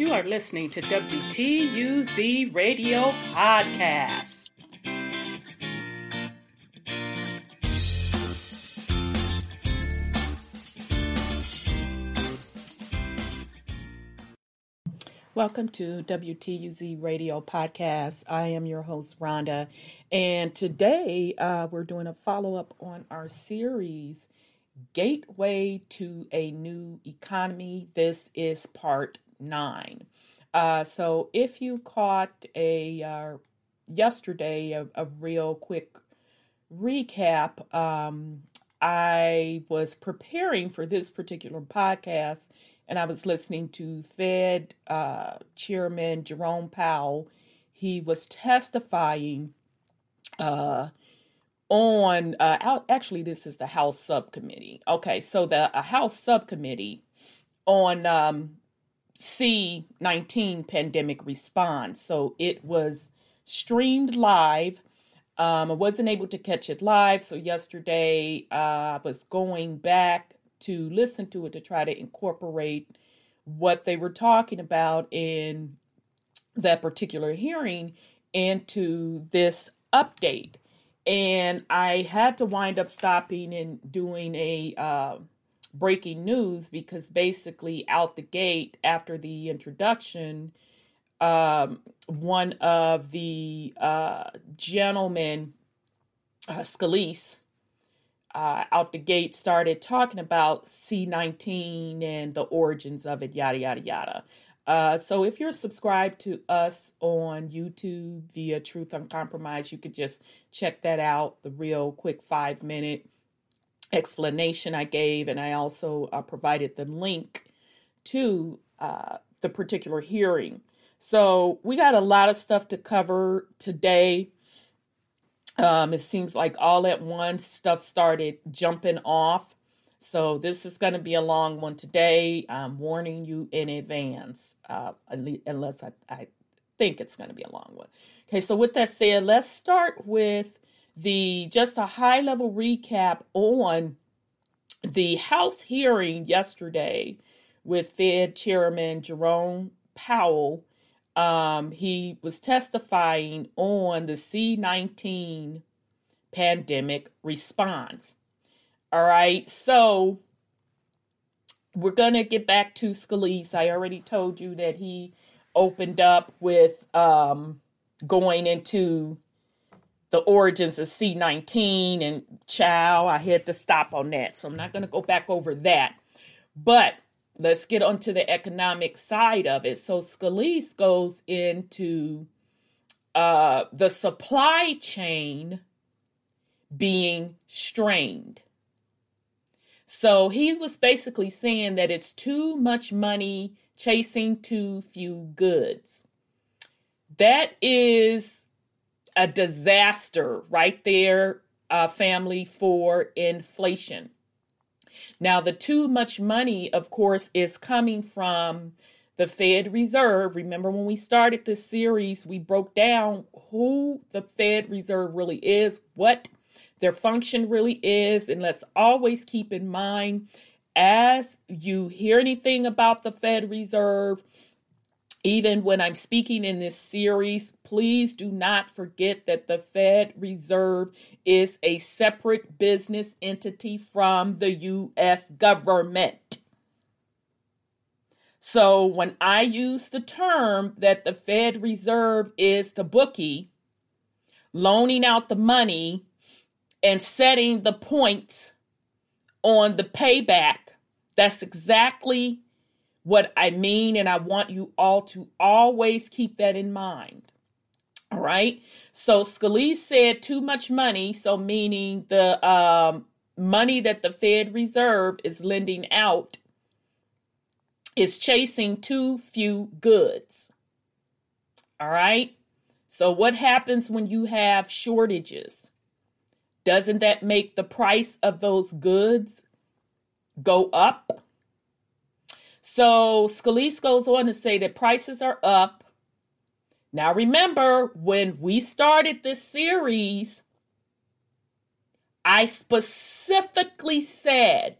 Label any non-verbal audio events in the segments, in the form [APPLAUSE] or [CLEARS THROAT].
You are listening to WTUZ Radio Podcast. Welcome to WTUZ Radio Podcast. I am your host, Rhonda, and today uh, we're doing a follow up on our series, Gateway to a New Economy. This is part nine. Uh, so if you caught a uh, yesterday a, a, real quick recap, um, I was preparing for this particular podcast, and I was listening to Fed uh, Chairman Jerome Powell. He was testifying uh, on uh, actually this is the House subcommittee. Okay, so the House subcommittee on um, C19 pandemic response. So it was streamed live. Um, I wasn't able to catch it live. So yesterday uh, I was going back to listen to it to try to incorporate what they were talking about in that particular hearing into this update. And I had to wind up stopping and doing a uh, breaking news because basically out the gate after the introduction um, one of the uh, gentlemen uh, scalise uh, out the gate started talking about c19 and the origins of it yada yada yada. Uh, so if you're subscribed to us on youtube via truth uncompromised you could just check that out the real quick five minute explanation I gave, and I also uh, provided the link to uh, the particular hearing. So we got a lot of stuff to cover today. Um, it seems like all at once stuff started jumping off. So this is going to be a long one today. I'm warning you in advance, uh, unless I, I think it's going to be a long one. Okay, so with that said, let's start with the just a high level recap on the House hearing yesterday with Fed Chairman Jerome Powell. Um, he was testifying on the C19 pandemic response. All right, so we're going to get back to Scalise. I already told you that he opened up with um, going into the origins of C19 and Chow. I had to stop on that. So I'm not going to go back over that. But let's get onto the economic side of it. So Scalise goes into uh, the supply chain being strained. So he was basically saying that it's too much money chasing too few goods. That is a disaster right there, uh, family, for inflation. Now, the too much money, of course, is coming from the Fed Reserve. Remember when we started this series, we broke down who the Fed Reserve really is, what their function really is, and let's always keep in mind as you hear anything about the Fed Reserve, even when I'm speaking in this series, please do not forget that the Fed Reserve is a separate business entity from the U.S. government. So when I use the term that the Fed Reserve is the bookie, loaning out the money and setting the points on the payback, that's exactly what I mean, and I want you all to always keep that in mind. All right. So Scalise said too much money, so meaning the um, money that the Fed Reserve is lending out is chasing too few goods. All right. So what happens when you have shortages? Doesn't that make the price of those goods go up? So Scalise goes on to say that prices are up. Now remember, when we started this series, I specifically said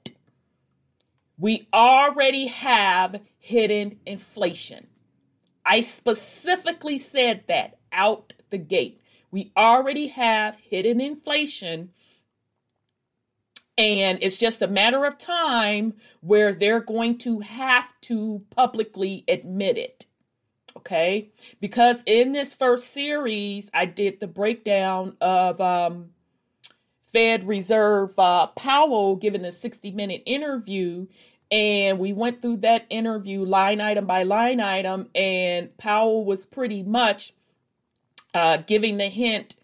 we already have hidden inflation. I specifically said that out the gate. We already have hidden inflation and it's just a matter of time where they're going to have to publicly admit it. Okay. Because in this first series, I did the breakdown of um, Fed Reserve uh, Powell giving a 60 minute interview. And we went through that interview line item by line item. And Powell was pretty much uh, giving the hint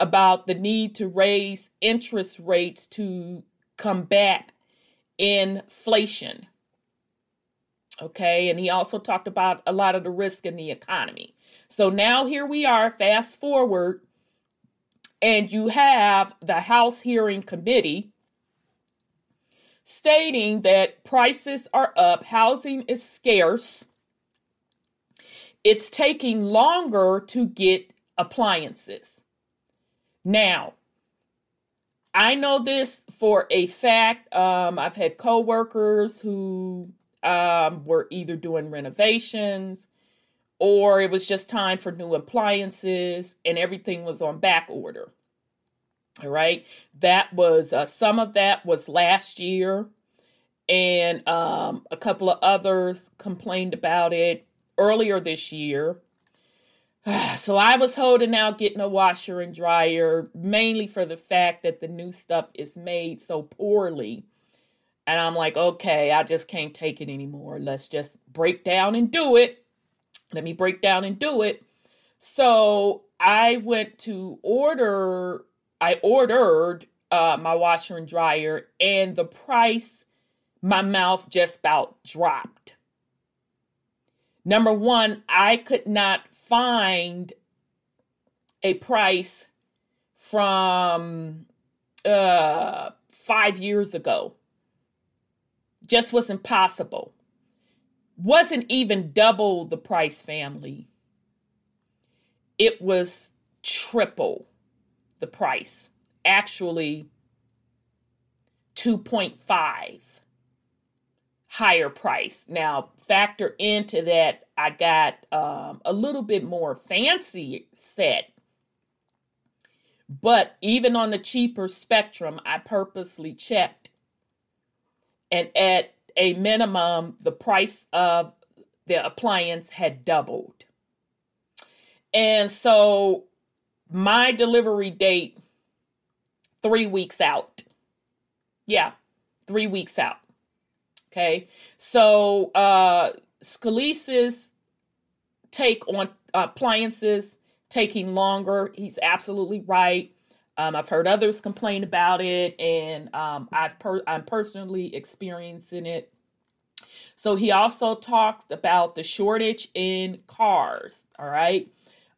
about the need to raise interest rates to combat inflation. Okay, and he also talked about a lot of the risk in the economy. So now here we are, fast forward, and you have the House Hearing Committee stating that prices are up, housing is scarce, it's taking longer to get appliances. Now, I know this for a fact. Um, I've had coworkers who um, were either doing renovations or it was just time for new appliances and everything was on back order. All right. That was uh, some of that was last year, and um, a couple of others complained about it earlier this year. [SIGHS] So I was holding out getting a washer and dryer mainly for the fact that the new stuff is made so poorly. And I'm like, okay, I just can't take it anymore. Let's just break down and do it. Let me break down and do it. So I went to order, I ordered uh, my washer and dryer, and the price, my mouth just about dropped. Number one, I could not find a price from uh, five years ago. Just was impossible. Wasn't even double the price family. It was triple the price. Actually, 2.5 higher price. Now, factor into that, I got um, a little bit more fancy set. But even on the cheaper spectrum, I purposely checked. And at a minimum, the price of the appliance had doubled. And so my delivery date, three weeks out. Yeah, three weeks out. Okay. So uh Scalise's take on appliances taking longer, he's absolutely right. Um, I've heard others complain about it, and um, I've per- I'm personally experiencing it. So he also talked about the shortage in cars. All right.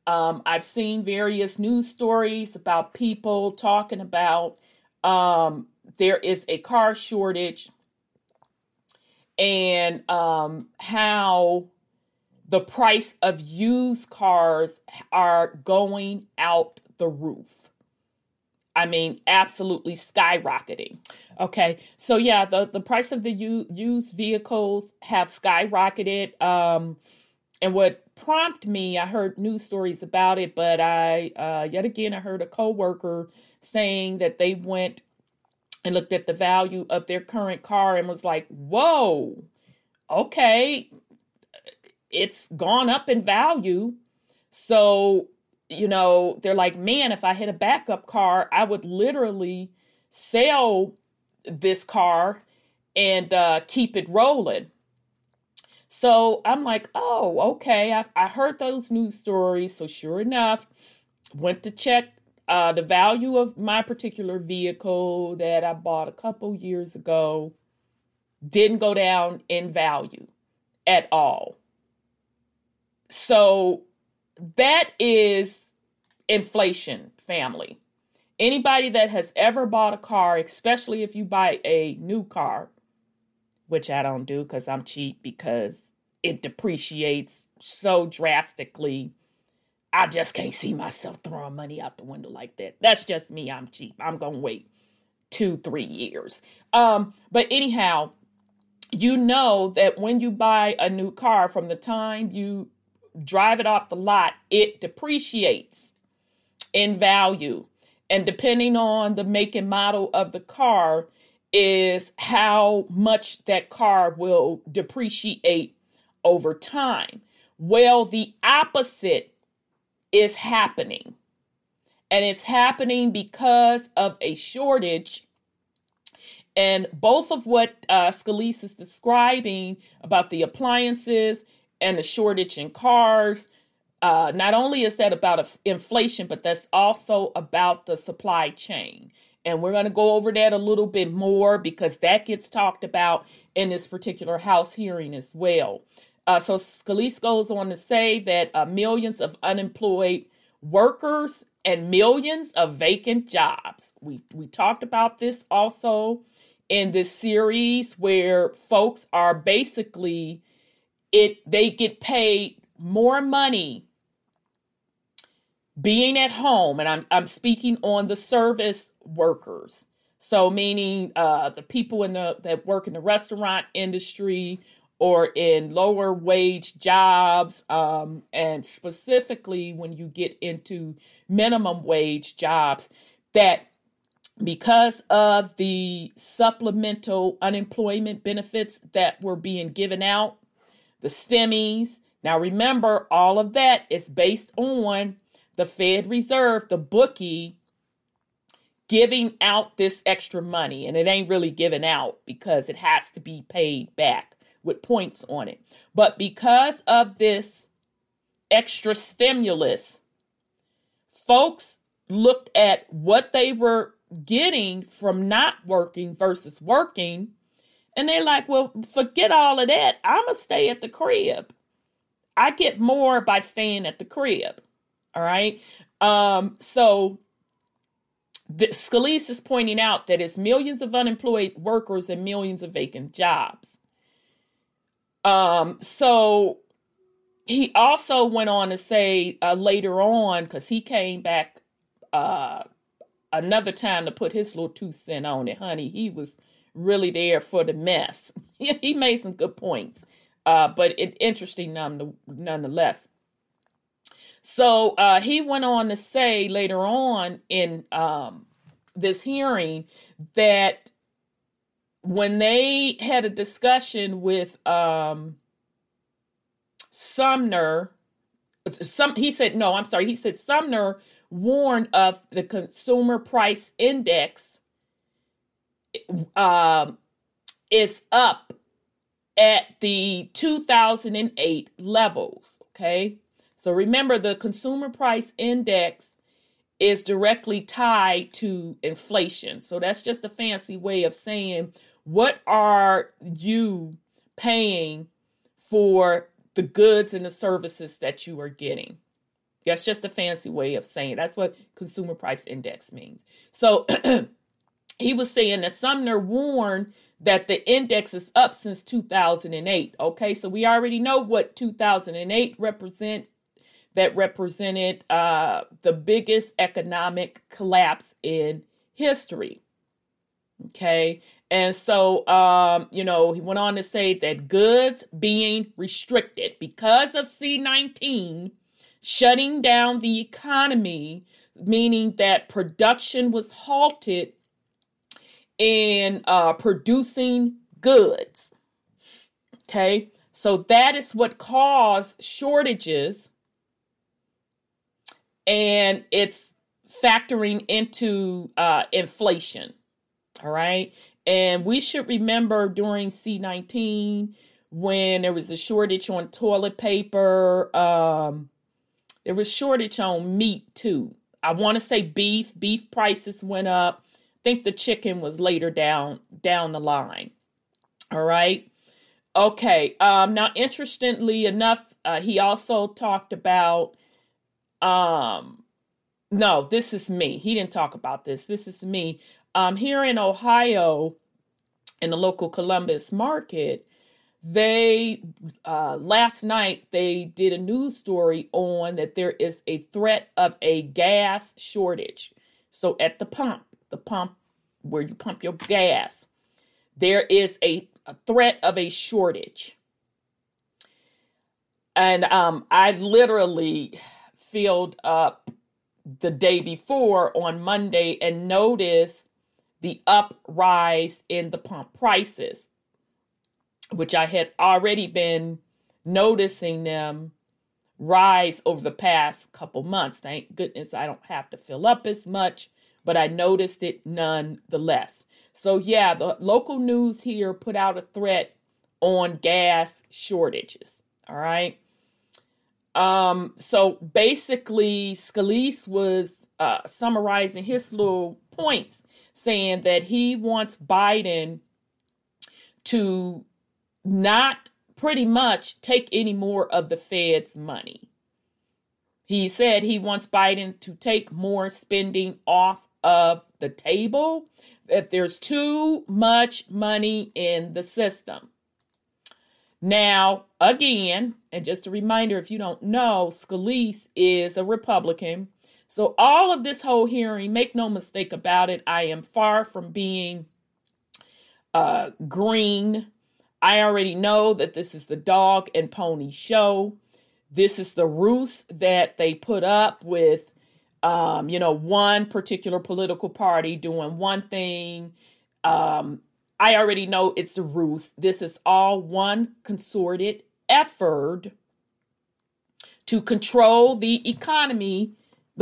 Um, I've seen various news stories about people talking about um, there is a car shortage and um, how the price of used cars are going out the roof. I mean, absolutely skyrocketing. Okay, so yeah, the, the price of the u- used vehicles have skyrocketed. Um, and what prompted me, I heard news stories about it, but I, uh, yet again, I heard a coworker saying that they went and looked at the value of their current car and was like, whoa, okay, it's gone up in value. So, you know, they're like, man, if I had a backup car, I would literally sell this car and uh, keep it rolling. So I'm like, oh, okay. I, I heard those news stories. So sure enough, went to check uh, the value of my particular vehicle that I bought a couple years ago didn't go down in value at all. So that is inflation, family. Anybody that has ever bought a car, especially if you buy a new car, which I don't do because I'm cheap because it depreciates so drastically I just can't see myself throwing money out the window like that. That's just me. I'm cheap. I'm gonna wait two, three years. Um, but anyhow, you know that when you buy a new car, from the time you drive it off the lot, it depreciates in value. And depending on the make and model of the car, is how much that car will depreciate over time. Well, the opposite is happening. And it's happening because of a shortage. And both of what uh, Scalise is describing about the appliances and the shortage in cars, uh, not only is that about inflation, but that's also about the supply chain. And we're going to go over that a little bit more because that gets talked about in this particular House hearing as well. Uh, so Scalise goes on to say that uh, millions of unemployed workers and millions of vacant jobs. We we talked about this also in this series where folks are basically it they get paid more money being at home and I'm I'm speaking on the service workers. So meaning uh the people in the that work in the restaurant industry or in lower wage jobs, um, and specifically when you get into minimum wage jobs, that because of the supplemental unemployment benefits that were being given out, the stimmies. Now, remember, all of that is based on the Fed Reserve, the bookie, giving out this extra money. And it ain't really given out because it has to be paid back with points on it. But because of this extra stimulus, folks looked at what they were getting from not working versus working. And they're like, well, forget all of that. I'm going to stay at the crib. I get more by staying at the crib. All right. Um, so the, Scalise is pointing out that it's millions of unemployed workers and millions of vacant jobs. Um, so he also went on to say uh, later on, because he came back uh, another time to put his little two cent on it, honey. He was really there for the mess. [LAUGHS] he made some good points, uh, but it interesting none, nonetheless. So uh, he went on to say later on in um, this hearing that when they had a discussion with um, Sumner, some he said no, I'm sorry, he said Sumner warned of the consumer price index um, is up at the 2008 levels. Okay, so remember the consumer price index is directly tied to inflation. So that's just a fancy way of saying what are you paying for the goods and the services that you are getting? That's just a fancy way of saying it. that's what consumer price index means. So [CLEARS THROAT] he was saying that Sumner warned that the index is up since 2008. Okay, so we already know what 2008 represent. That represented uh, the biggest economic collapse in history. Okay. And so, um, you know, he went on to say that goods being restricted because of C19 shutting down the economy, meaning that production was halted in uh, producing goods. Okay. So that is what caused shortages. And it's factoring into uh, inflation. All right. And we should remember during C19 when there was a shortage on toilet paper, um, there was shortage on meat too. I want to say beef, beef prices went up. I think the chicken was later down down the line. All right. Okay. Um, now, interestingly enough, uh, he also talked about um, no, this is me. He didn't talk about this. This is me. Um, here in Ohio, in the local Columbus market, they uh, last night they did a news story on that there is a threat of a gas shortage. So at the pump, the pump where you pump your gas, there is a, a threat of a shortage. And um, I literally filled up the day before on Monday and noticed the uprise in the pump prices, which I had already been noticing them rise over the past couple months. Thank goodness I don't have to fill up as much, but I noticed it nonetheless. So, yeah, the local news here put out a threat on gas shortages. All right. Um, so basically, Scalise was uh, summarizing his little points, saying that he wants Biden to not pretty much take any more of the Fed's money. He said he wants Biden to take more spending off of the table, that there's too much money in the system. Now, again, and just a reminder if you don't know, Scalise is a Republican. So, all of this whole hearing, make no mistake about it, I am far from being uh, green I already know that this is the dog and pony show. This is the ruse that they put up with, um, you know, one particular political party doing one thing. Um, I already know it's a ruse. This is all one consorted effort to control the economy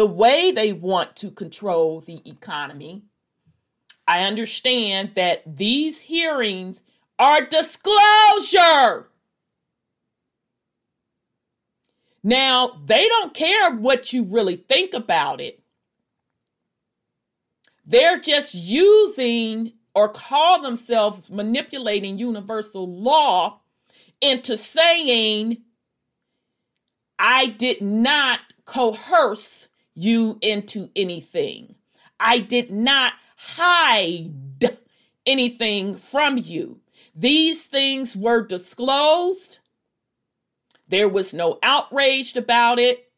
the way they want to control the economy. I understand that these hearings are disclosure. Now, they don't care what you really think about it. They're just using or call themselves manipulating universal law into saying, I did not coerce you into anything. I did not hide anything from you. These things were disclosed. There was no outrage about it.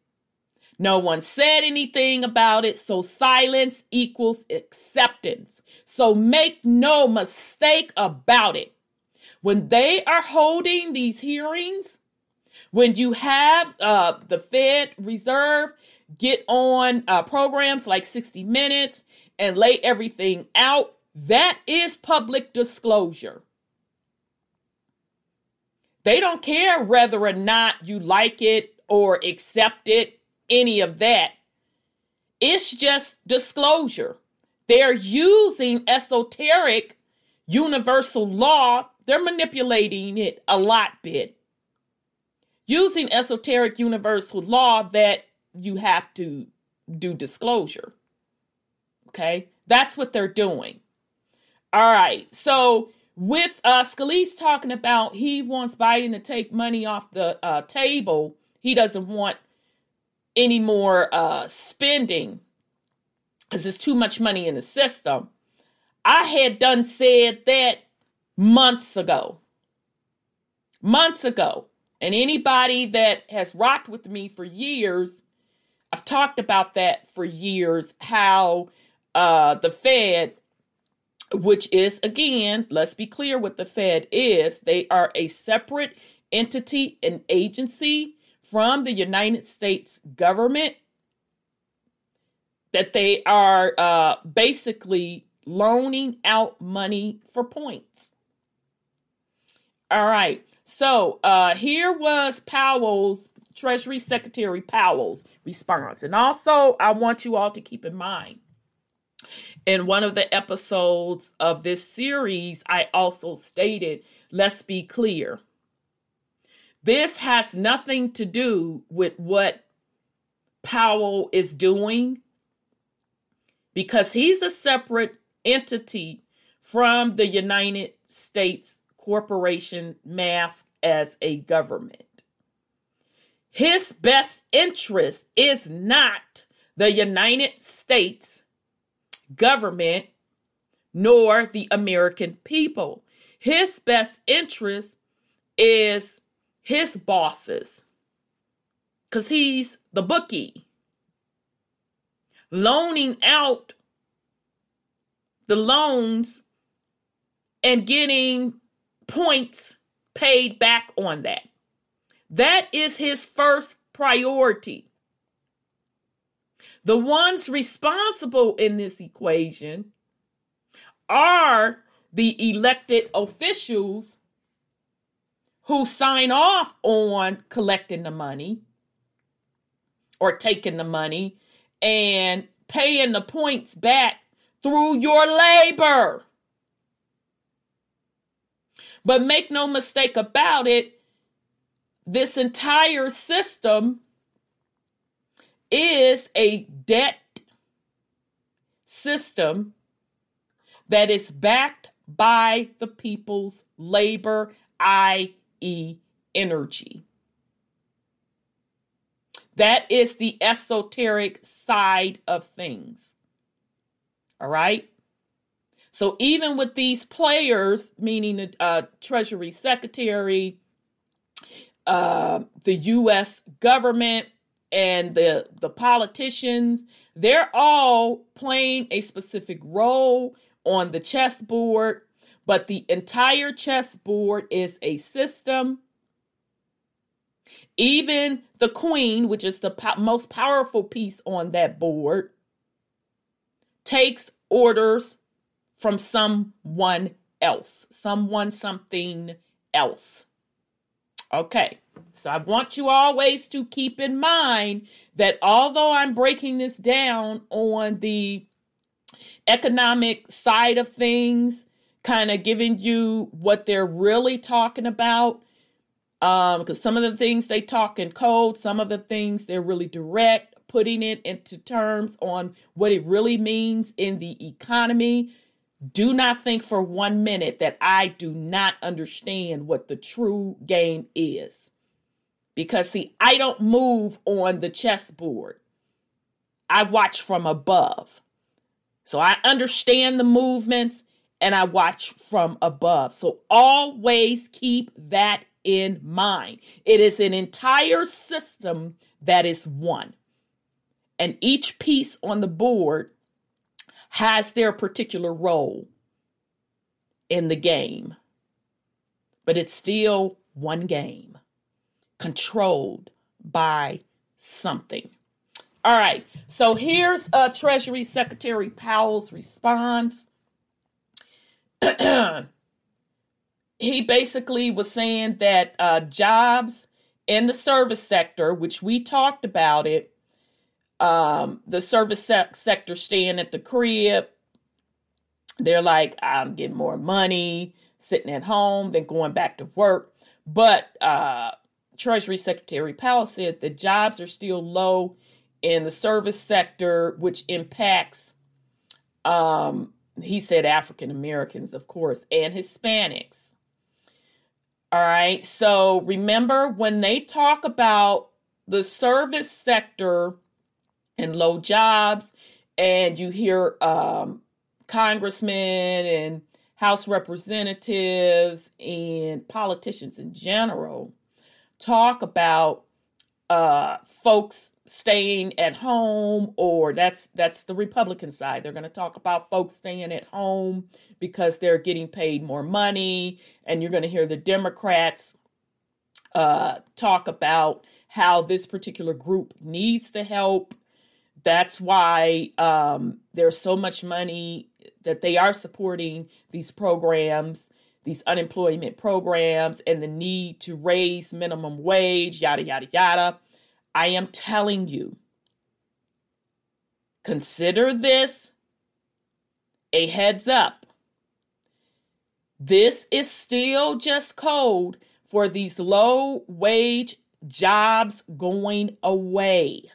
No one said anything about it. So silence equals acceptance. So make no mistake about it. When they are holding these hearings, when you have uh, the Fed Reserve get on uh, programs like 60 Minutes and lay everything out, that is public disclosure. They don't care whether or not you like it or accept it, any of that. It's just disclosure. They're using esoteric universal law, they're manipulating it a lot bit. Using esoteric universal law that you have to do disclosure. Okay? That's what they're doing. All right. So with uh, Scalise talking about he wants Biden to take money off the uh, table. He doesn't want any more uh, spending because there's too much money in the system. I had done said that months ago. Months ago. And anybody that has rocked with me for years, I've talked about that for years, how uh, the Fed which is again, let's be clear what the Fed is. They are a separate entity and agency from the United States government that they are uh, basically loaning out money for points. All right. So uh, here was Powell's Treasury Secretary Powell's response. And also, I want you all to keep in mind in one of the episodes of this series, I also stated, let's be clear. This has nothing to do with what Powell is doing because he's a separate entity from the United States corporation masked as a government. His best interest is not the United States government nor the American people. His best interest is his bosses because he's the bookie, loaning out the loans and getting points paid back on that. That is his first priority. The ones responsible in this equation are the elected officials who sign off on collecting the money or taking the money and paying the points back through your labor. But make no mistake about it, this entire system is a debt system that is backed by the people's labor, i.e., energy. That is the esoteric side of things. All right. So even with these players, meaning the uh, Treasury Secretary, uh, the U.S. government, and the the politicians, they're all playing a specific role on the chessboard, but the entire chessboard is a system. Even the queen, which is the po- most powerful piece on that board, takes orders from someone else, someone, something else. Okay, so I want you always to keep in mind that although I'm breaking this down on the economic side of things, kind of giving you what they're really talking about, because um, some of the things they talk in code, some of the things they're really direct, putting it into terms on what it really means in the economy. Do not think for one minute that I do not understand what the true game is. Because, see, I don't move on the chessboard, I watch from above. So I understand the movements and I watch from above. So always keep that in mind. It is an entire system that is one. And each piece on the board has their particular role in the game. But it's still one game controlled by something. All right, so here's uh, Treasury Secretary Powell's response. [CLEARS THROAT] he basically was saying that uh, jobs in the service sector, which we talked about it, um, the service se- sector staying at the crib. They're like, I'm getting more money sitting at home than going back to work. But uh, Treasury Secretary Powell said the jobs are still low in the service sector, which impacts, um, he said, African Americans, of course, and Hispanics. All right. So remember when they talk about the service sector and low jobs, and you hear um, congressmen and House representatives and politicians in general talk about uh, folks staying at home or that's that's the republican side. They're going to talk about folks staying at home because they're getting paid more money and you're going to hear the democrats uh, talk about how this particular group needs the help that's why um, there's so much money that they are supporting these programs, these unemployment programs, and the need to raise minimum wage, yada, yada, yada. I am telling you, consider this a heads up. This is still just code for these low wage jobs going away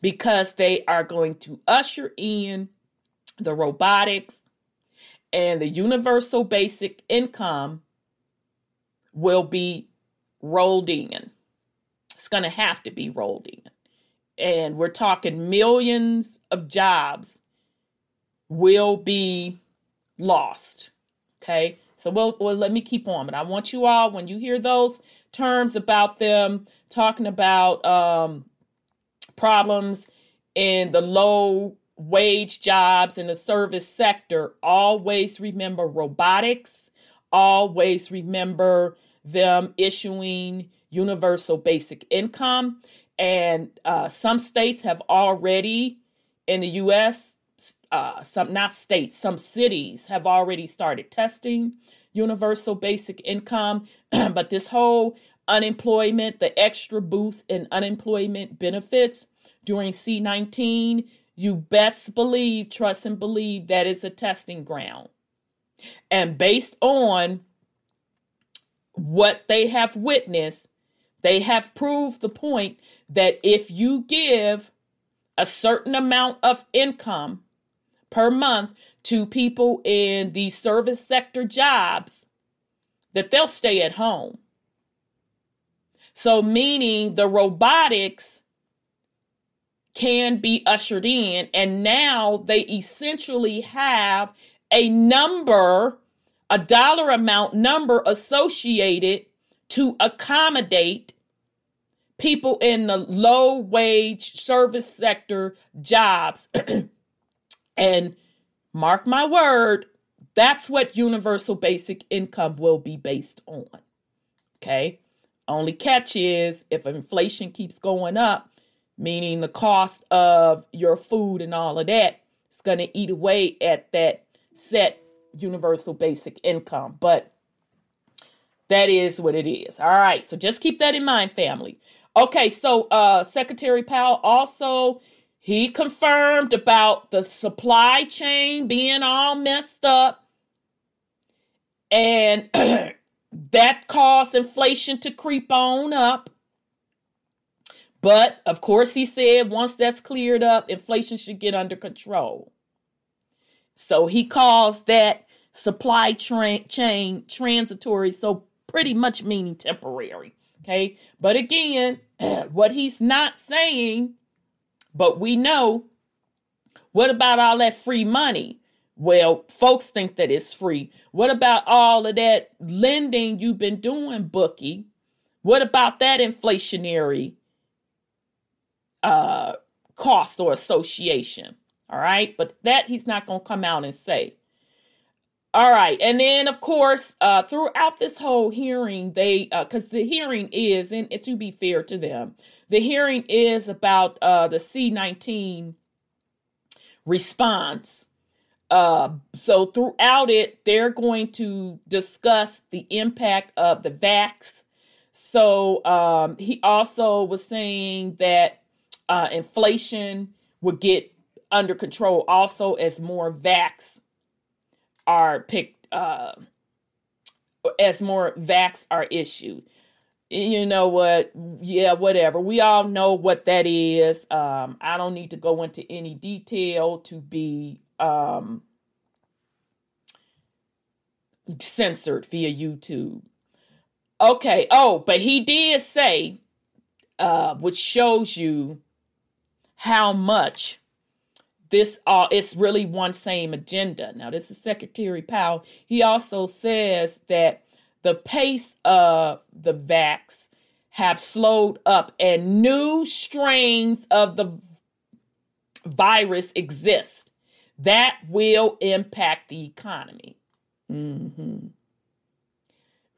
because they are going to usher in the robotics and the universal basic income will be rolled in. It's going to have to be rolled in. And we're talking millions of jobs will be lost. Okay. So well, well, let me keep on. But I want you all, when you hear those terms about them talking about um, problems in the low wage jobs in the service sector, always remember robotics, always remember them issuing universal basic income. And uh, some states have already, in the US, uh, some not states, some cities have already started testing universal basic income. [CLEARS THROAT] but this whole unemployment, the extra boost in unemployment benefits during C19, you best believe, trust, and believe that is a testing ground. And based on what they have witnessed, they have proved the point that if you give a certain amount of income per month to people in the service sector jobs, that they'll stay at home. So, meaning the robotics can be ushered in, and now they essentially have a number, a dollar amount number associated to accommodate people in the low wage service sector jobs. [CLEARS THROAT] and mark my word, that's what universal basic income will be based on. Okay. Only catch is if inflation keeps going up, meaning the cost of your food and all of that, it's going to eat away at that set universal basic income. But that is what it is. All right. So just keep that in mind, family. Okay. So uh Secretary Powell also he confirmed about the supply chain being all messed up. And [CLEARS THROAT] that caused inflation to creep on up. But of course, he said once that's cleared up, inflation should get under control. So he calls that supply tra- chain transitory, so pretty much meaning temporary. Okay. But again, [CLEARS THROAT] what he's not saying, but we know, what about all that free money? Well, folks think that it's free. What about all of that lending you've been doing, Bookie? What about that inflationary uh, cost or association? All right, but that he's not going to come out and say. All right, and then of course, uh, throughout this whole hearing, they because uh, the hearing is, and to be fair to them, the hearing is about uh, the C nineteen response uh, so throughout it, they're going to discuss the impact of the vax. So um, he also was saying that uh, inflation would get under control also as more vax are picked, uh, as more vax are issued. You know what? Yeah, whatever. We all know what that is. Um, I don't need to go into any detail to be um, censored via YouTube. Okay. Oh, but he did say, uh, which shows you how much this all uh, it's really one same agenda. Now, this is Secretary Powell. He also says that the pace of the vax have slowed up and new strains of the virus exist that will impact the economy. Mm-hmm.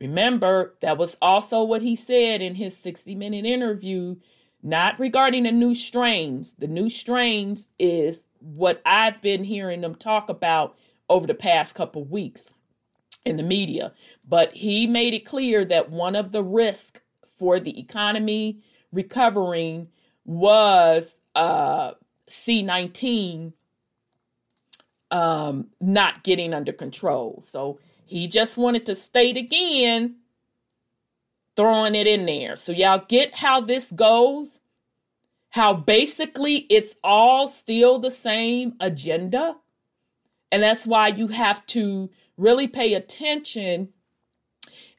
Remember, that was also what he said in his 60 minute interview, not regarding the new strains. The new strains is what I've been hearing them talk about over the past couple weeks in the media. But he made it clear that one of the risks for the economy recovering was uh, C19 um, not getting under control. So he just wanted to state again, throwing it in there. So y'all get how this goes? How basically it's all still the same agenda. And that's why you have to really pay attention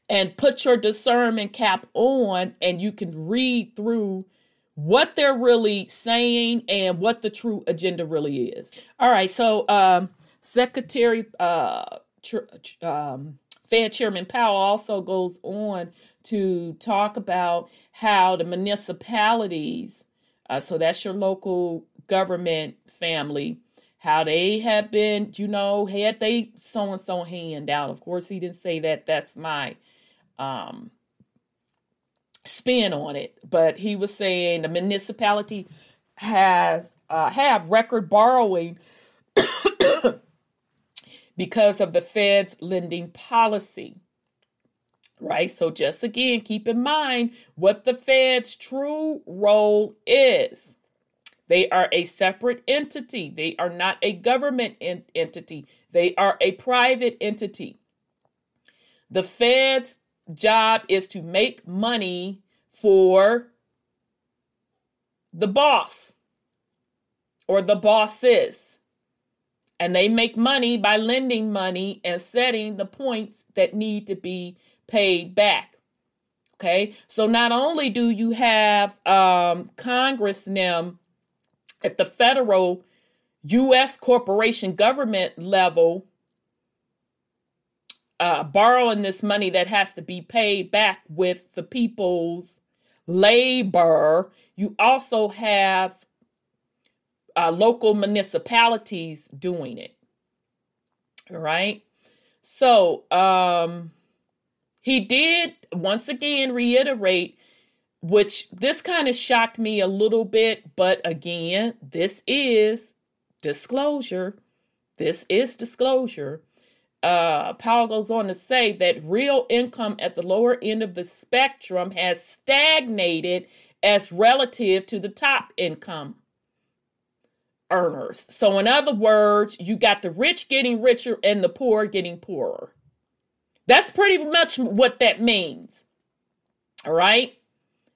and put your discernment cap on, and you can read through what they're really saying and what the true agenda really is. All right, so um, Secretary uh, tr- um, Fed Chairman Powell also goes on to talk about how the municipalities, uh, so that's your local government family, how they have been, you know, had they so and so handout. Of course, he didn't say that. That's my um, spin on it. But he was saying the municipality has uh, have record borrowing [COUGHS] because of the Fed's lending policy. Right? So, just again, keep in mind what the Fed's true role is. They are a separate entity, they are not a government en- entity, they are a private entity. The Fed's job is to make money for the boss or the bosses. And they make money by lending money and setting the points that need to be paid back. Okay, so not only do you have um, Congress now at the federal U.S. corporation government level uh, borrowing this money that has to be paid back with the people's labor, you also have uh, local municipalities doing it. All right. So um, he did once again reiterate, which this kind of shocked me a little bit, but again, this is disclosure. This is disclosure. Uh, Powell goes on to say that real income at the lower end of the spectrum has stagnated as relative to the top income earners. So, in other words, you got the rich getting richer and the poor getting poorer. That's pretty much what that means. All right.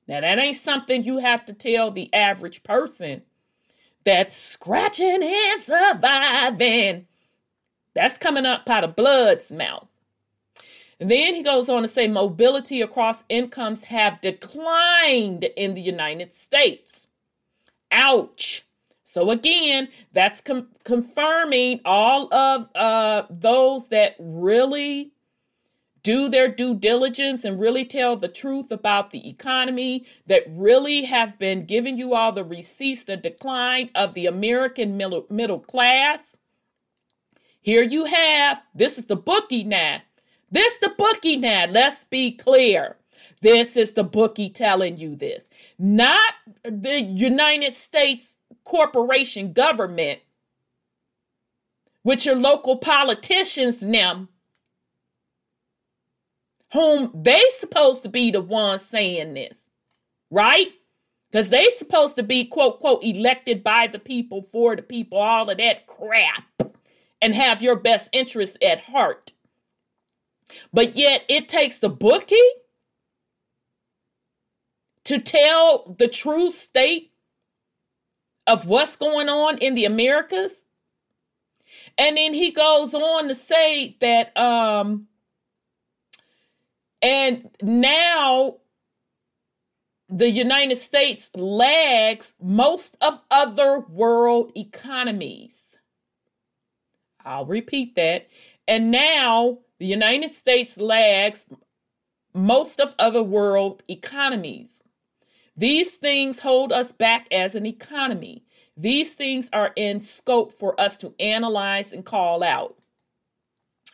Now, that ain't something you have to tell the average person that's scratching and surviving. That's coming up out of blood's mouth. Then he goes on to say mobility across incomes have declined in the United States. Ouch. So again, that's com- confirming all of uh, those that really do their due diligence and really tell the truth about the economy, that really have been giving you all the receipts, the decline of the American middle, middle class. Here you have, this is the bookie now. This the bookie now. Let's be clear. This is the bookie telling you this. Not the United States corporation government, with your local politicians now whom they supposed to be the ones saying this, right? Because they supposed to be quote quote elected by the people for the people, all of that crap, and have your best interest at heart. But yet it takes the bookie to tell the true state of what's going on in the Americas. And then he goes on to say that um and now the United States lags most of other world economies. I'll repeat that. And now the United States lags most of other world economies. These things hold us back as an economy. These things are in scope for us to analyze and call out.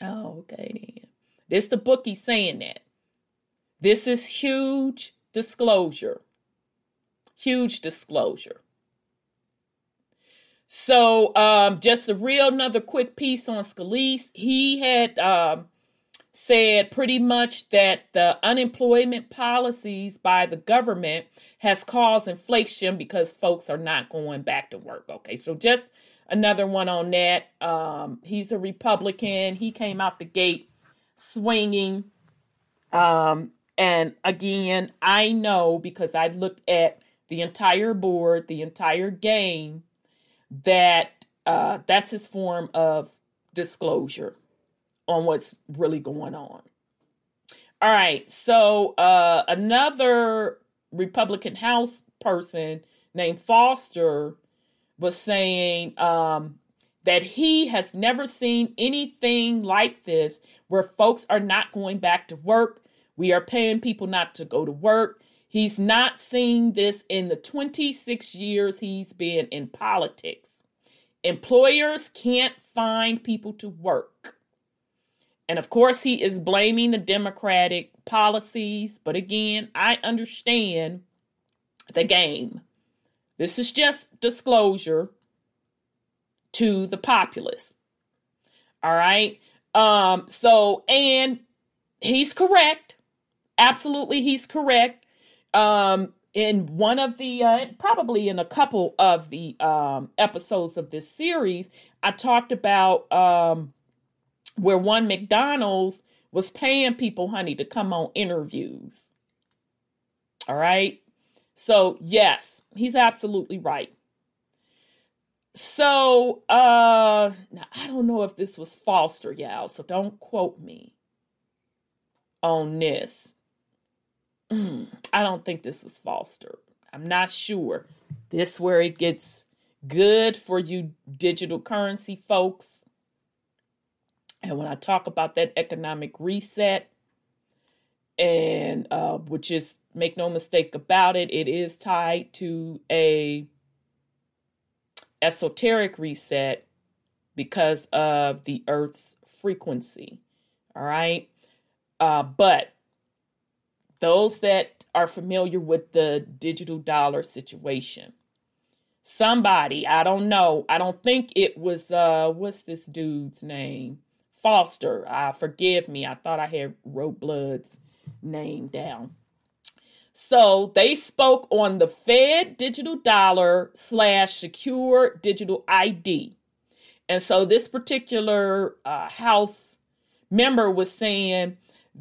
Oh, okay, then. This the bookie saying that. This is huge disclosure. Huge disclosure. So, um, just a real another quick piece on Scalise. He had um, said pretty much that the unemployment policies by the government has caused inflation because folks are not going back to work. Okay, so just another one on that. Um, he's a Republican. He came out the gate swinging. Um, and again, I know because I looked at the entire board, the entire game, that uh, that's his form of disclosure on what's really going on. All right, so uh, another Republican House person named Foster was saying um, that he has never seen anything like this where folks are not going back to work we are paying people not to go to work. He's not seen this in the 26 years he's been in politics. Employers can't find people to work. And of course, he is blaming the Democratic policies. But again, I understand the game. This is just disclosure to the populace. All right. Um, so, and he's correct. Absolutely, he's correct. Um, in one of the, uh, probably in a couple of the um, episodes of this series, I talked about um, where one McDonald's was paying people, honey, to come on interviews. All right. So, yes, he's absolutely right. So, uh, now I don't know if this was Foster, y'all, so don't quote me on this. I don't think this was Foster. I'm not sure. This where it gets good for you digital currency folks. And when I talk about that economic reset, and uh, which is make no mistake about it, it is tied to a esoteric reset because of the Earth's frequency. All right. Uh, but those that are familiar with the digital dollar situation, somebody, I don't know, I don't think it was, uh, what's this dude's name? Foster. Uh, forgive me. I thought I had wrote Blood's name down. So they spoke on the Fed digital dollar slash secure digital ID. And so this particular uh, House member was saying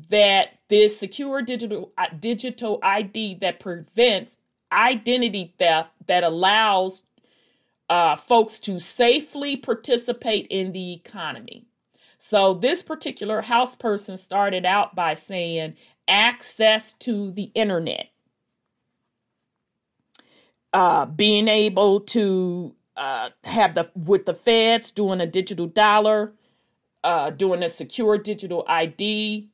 that this secure digital uh, digital ID that prevents identity theft that allows uh, folks to safely participate in the economy. So this particular house person started out by saying access to the internet, uh, being able to uh, have the with the feds doing a digital dollar, uh, doing a secure digital ID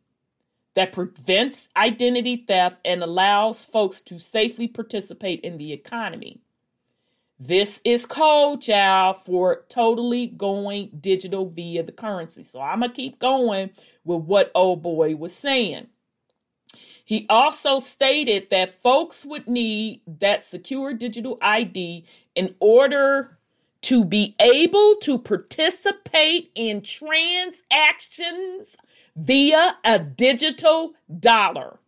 that prevents identity theft and allows folks to safely participate in the economy. This is code, child, for totally going digital via the currency. So I'm going to keep going with what old boy was saying. He also stated that folks would need that secure digital ID in order to be able to participate in transactions via a digital dollar.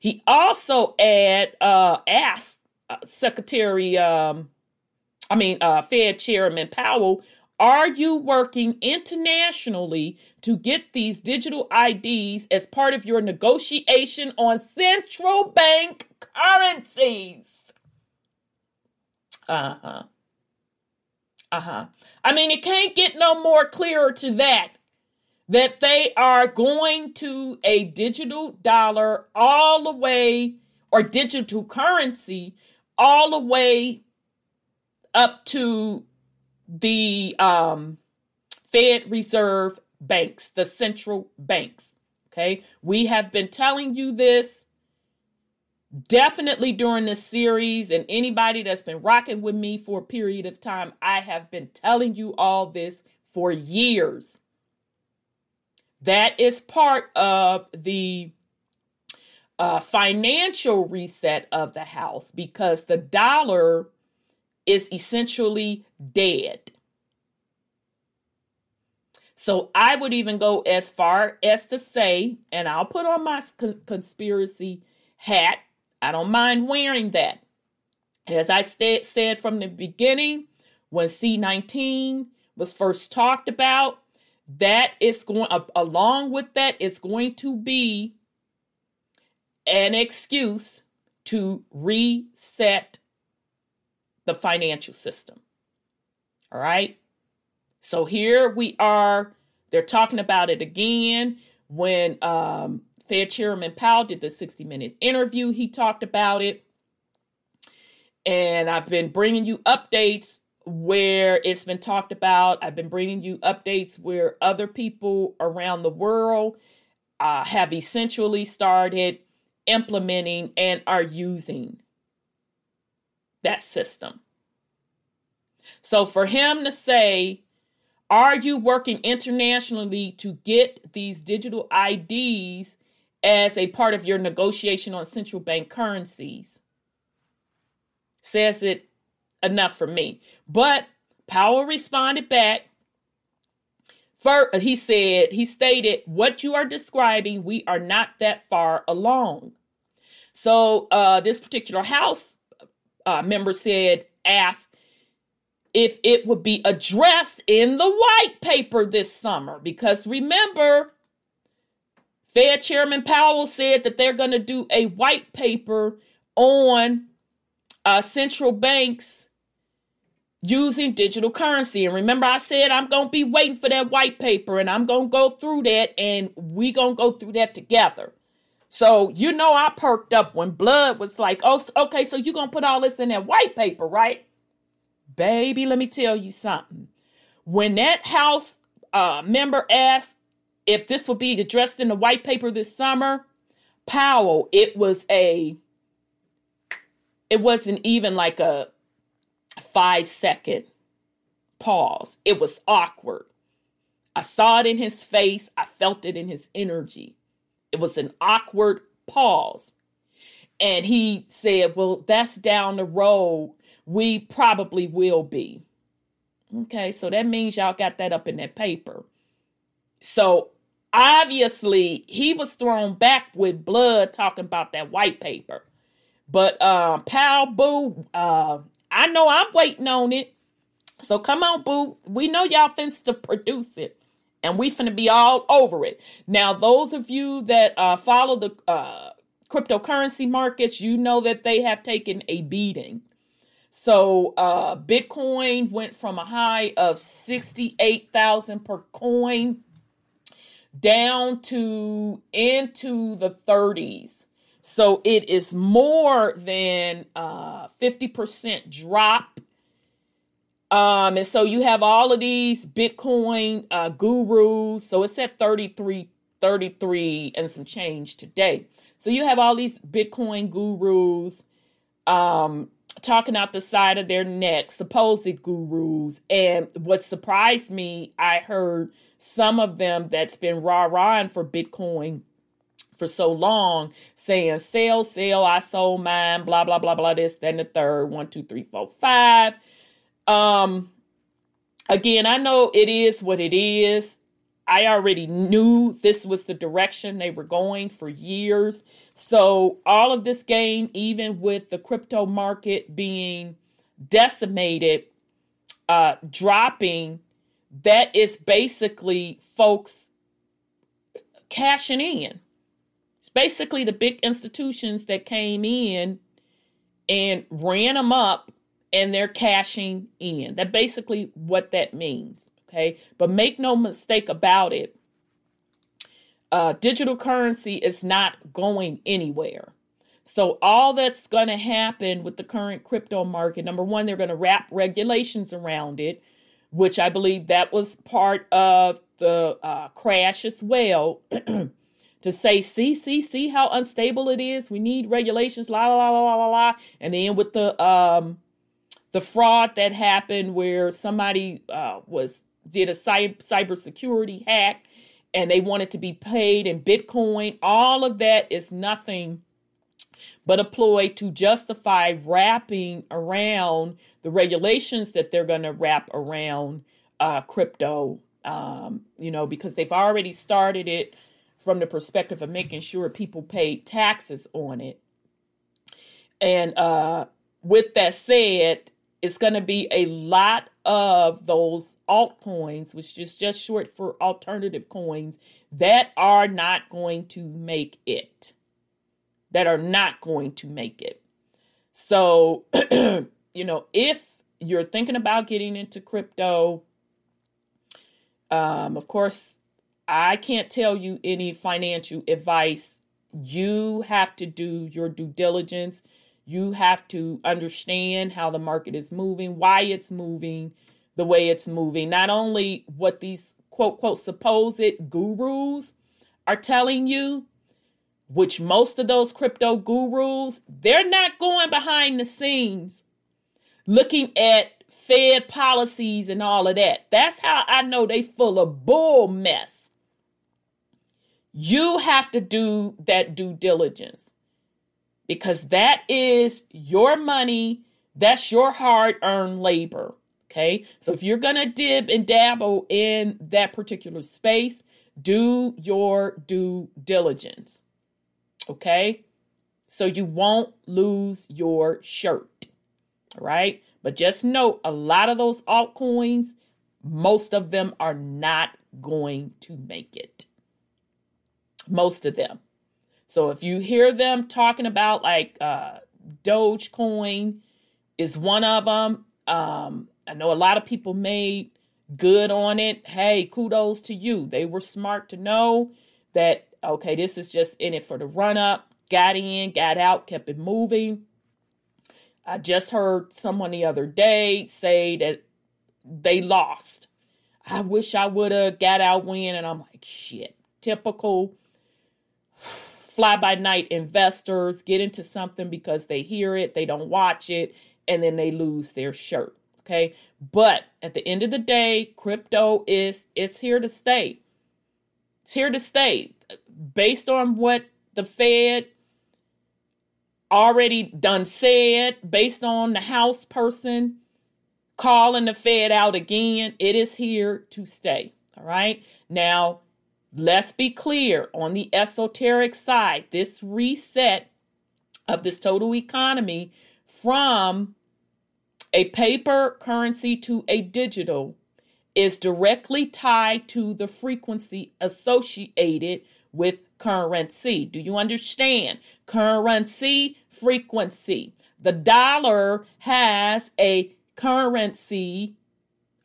He also add, uh, asked uh, Secretary, um, I mean, uh, Fed Chairman Powell are you working internationally to get these digital IDs as part of your negotiation on central bank currencies? Uh huh. Uh huh. I mean, it can't get no more clearer to that. That they are going to a digital dollar all the way, or digital currency all the way up to the um, Fed Reserve banks, the central banks. Okay, we have been telling you this definitely during this series, and anybody that's been rocking with me for a period of time, I have been telling you all this for years. That is part of the uh, financial reset of the house because the dollar is essentially dead. So I would even go as far as to say, and I'll put on my conspiracy hat. I don't mind wearing that. As I said from the beginning, when C19 was first talked about, that is going, along with that, is going to be an excuse to reset the financial system. All right. So here we are. They're talking about it again. When um, Fed Chairman Powell did the 60 minute interview, he talked about it. And I've been bringing you updates where it's been talked about. I've been bringing you updates where other people around the world uh, have essentially started implementing and are using that system. So for him to say, Are you working internationally to get these digital IDs as a part of your negotiation on central bank currencies? Says it enough for me. But Powell responded back. First, he said, he stated, what you are describing, we are not that far along. So uh, this particular House uh, member said, asked if it would be addressed in the white paper this summer. Because remember, Fed Chairman Powell said that they're going to do a white paper on uh, central banks using digital currency. And remember, I said I'm going to be waiting for that white paper and I'm going to go through that and we going to go through that together. So, you know, I perked up when Blood was like, oh, okay, so you're going to put all this in that white paper, right? Baby, let me tell you something. When that House uh, member asked if this would be addressed in the white paper this summer, Powell, it was a, it wasn't even like a five second pause. It was awkward. I saw it in his face, I felt it in his energy. It was an awkward pause. And he said, Well, that's down the road. We probably will be. Okay, so that means y'all got that up in that paper. So obviously, he was thrown back with blood talking about that white paper. But uh, Pal Boo, uh, I know I'm waiting on it. So come on, Boo. We know y'all fins to produce it and we finna be all over it. Now, those of you that uh, follow the uh, cryptocurrency markets, you know that they have taken a beating. So, uh, Bitcoin went from a high of 68,000 per coin down to into the 30s. So, it is more than uh, 50% drop um, and so you have all of these Bitcoin uh, gurus. So it's at 33, 33 and some change today. So you have all these Bitcoin gurus um, talking out the side of their neck, supposed gurus. And what surprised me, I heard some of them that's been rah rahing for Bitcoin for so long saying sell, sell, I sold mine, blah, blah, blah, blah, this, then the third, one, two, three, four, five. Um, again, I know it is what it is. I already knew this was the direction they were going for years. So, all of this game, even with the crypto market being decimated, uh, dropping, that is basically folks cashing in. Basically the big institutions that came in and ran them up and they're cashing in. That basically what that means. Okay. But make no mistake about it. Uh, digital currency is not going anywhere. So, all that's going to happen with the current crypto market, number one, they're going to wrap regulations around it, which I believe that was part of the uh, crash as well. [CLEARS THROAT] to say, see, see, see how unstable it is. We need regulations, la la la la la la. And then with the um, the fraud that happened where somebody uh, was did a cyber cybersecurity hack and they wanted to be paid in Bitcoin. All of that is nothing but a ploy to justify wrapping around the regulations that they're going to wrap around uh, crypto. Um, you know, because they've already started it from the perspective of making sure people pay taxes on it. And uh, with that said, it's going to be a lot of those altcoins, which is just short for alternative coins, that are not going to make it. That are not going to make it. So, [CLEARS THROAT] you know, if you're thinking about getting into crypto, um, of course, I can't tell you any financial advice. You have to do your due diligence you have to understand how the market is moving, why it's moving the way it's moving. Not only what these quote, quote, supposed gurus are telling you, which most of those crypto gurus, they're not going behind the scenes looking at Fed policies and all of that. That's how I know they full of bull mess. You have to do that due diligence because that is your money, that's your hard earned labor. Okay. So if you're going to dib and dabble in that particular space, do your due diligence. Okay. So you won't lose your shirt. All right. But just note a lot of those altcoins, most of them are not going to make it. Most of them. So if you hear them talking about like uh, Dogecoin is one of them. Um, I know a lot of people made good on it. Hey, kudos to you. They were smart to know that, okay, this is just in it for the run up. Got in, got out, kept it moving. I just heard someone the other day say that they lost. I wish I would have got out win. And I'm like, shit, typical fly by night investors get into something because they hear it, they don't watch it, and then they lose their shirt. Okay. But at the end of the day, crypto is it's here to stay. It's here to stay. Based on what the Fed already done said, based on the House person calling the Fed out again, it is here to stay. All right. Now, let's be clear on the esoteric side, this reset of this total economy from a paper currency to a digital is directly tied to the frequency associated with currency. Do you understand? Currency, frequency. The dollar has a currency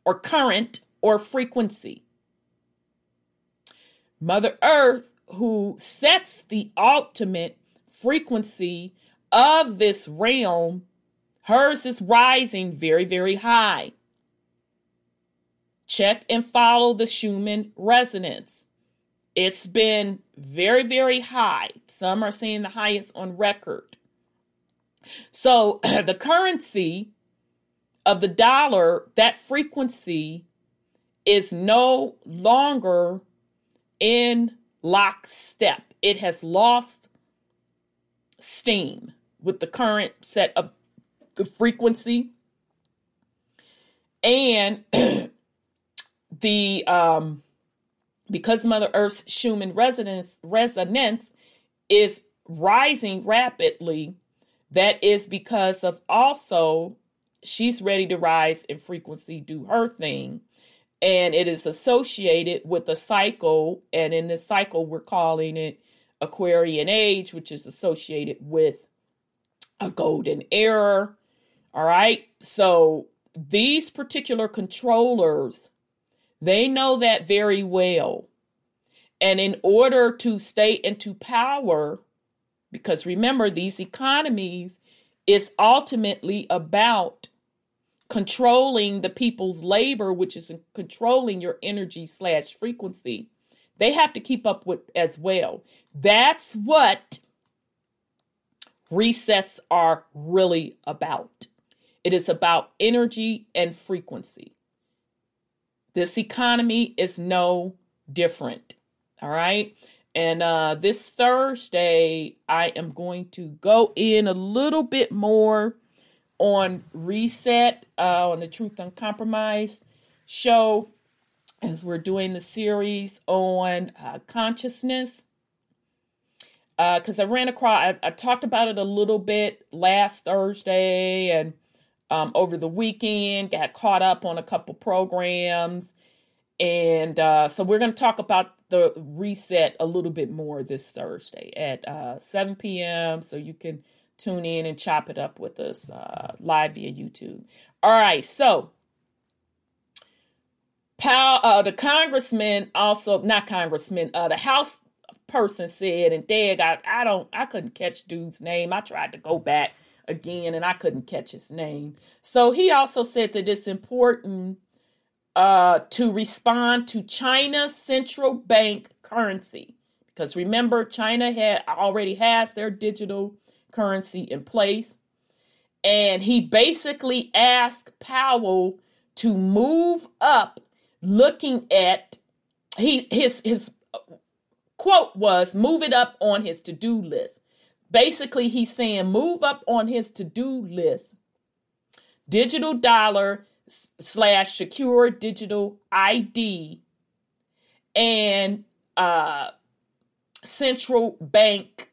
or current or frequency. Mother Earth, who sets the ultimate frequency of this realm, hers is rising very, very high. Check and follow the Schumann resonance. It's been very, very high. Some are saying the highest on record. So [CLEARS THROAT] the currency of the dollar, that frequency is no longer in lockstep. It has lost steam with the current set of the frequency and [CLEARS THROAT] the um because Mother Earth's Schumann resonance resonance is rising rapidly, that is because of also she's ready to rise in frequency, do her thing. And it is associated with a cycle. And in this cycle, we're calling it Aquarian age, which is associated with a golden era. All right. So these particular controllers they know that very well. And in order to stay into power, because remember, these economies is ultimately about controlling the people's labor, which is controlling your energy slash frequency. They have to keep up with as well. That's what resets are really about. It is about energy and frequency. This economy is no different. All right. And uh, this Thursday, I am going to go in a little bit more on reset uh, on the Truth Uncompromised show as we're doing the series on uh, consciousness. Because uh, I ran across, I, I talked about it a little bit last Thursday and um, over the weekend, got caught up on a couple programs. And uh, so we're going to talk about the reset a little bit more this Thursday at uh, 7 p.m. So you can tune in and chop it up with us uh, live via YouTube. All right. So Powell, uh, the congressman also, not congressman, uh, the House person said, and Dad, I, I don't, I couldn't catch dude's name. I tried to go back again and I couldn't catch his name. So he also said that it's important uh, to respond to China's central bank currency. Because remember, China had already has their digital currency in place. And he basically asked Powell to move up looking at he his his quote was move it up on his to-do list. Basically, he's saying move up on his to-do list. Digital dollar slash secure digital ID and uh, central bank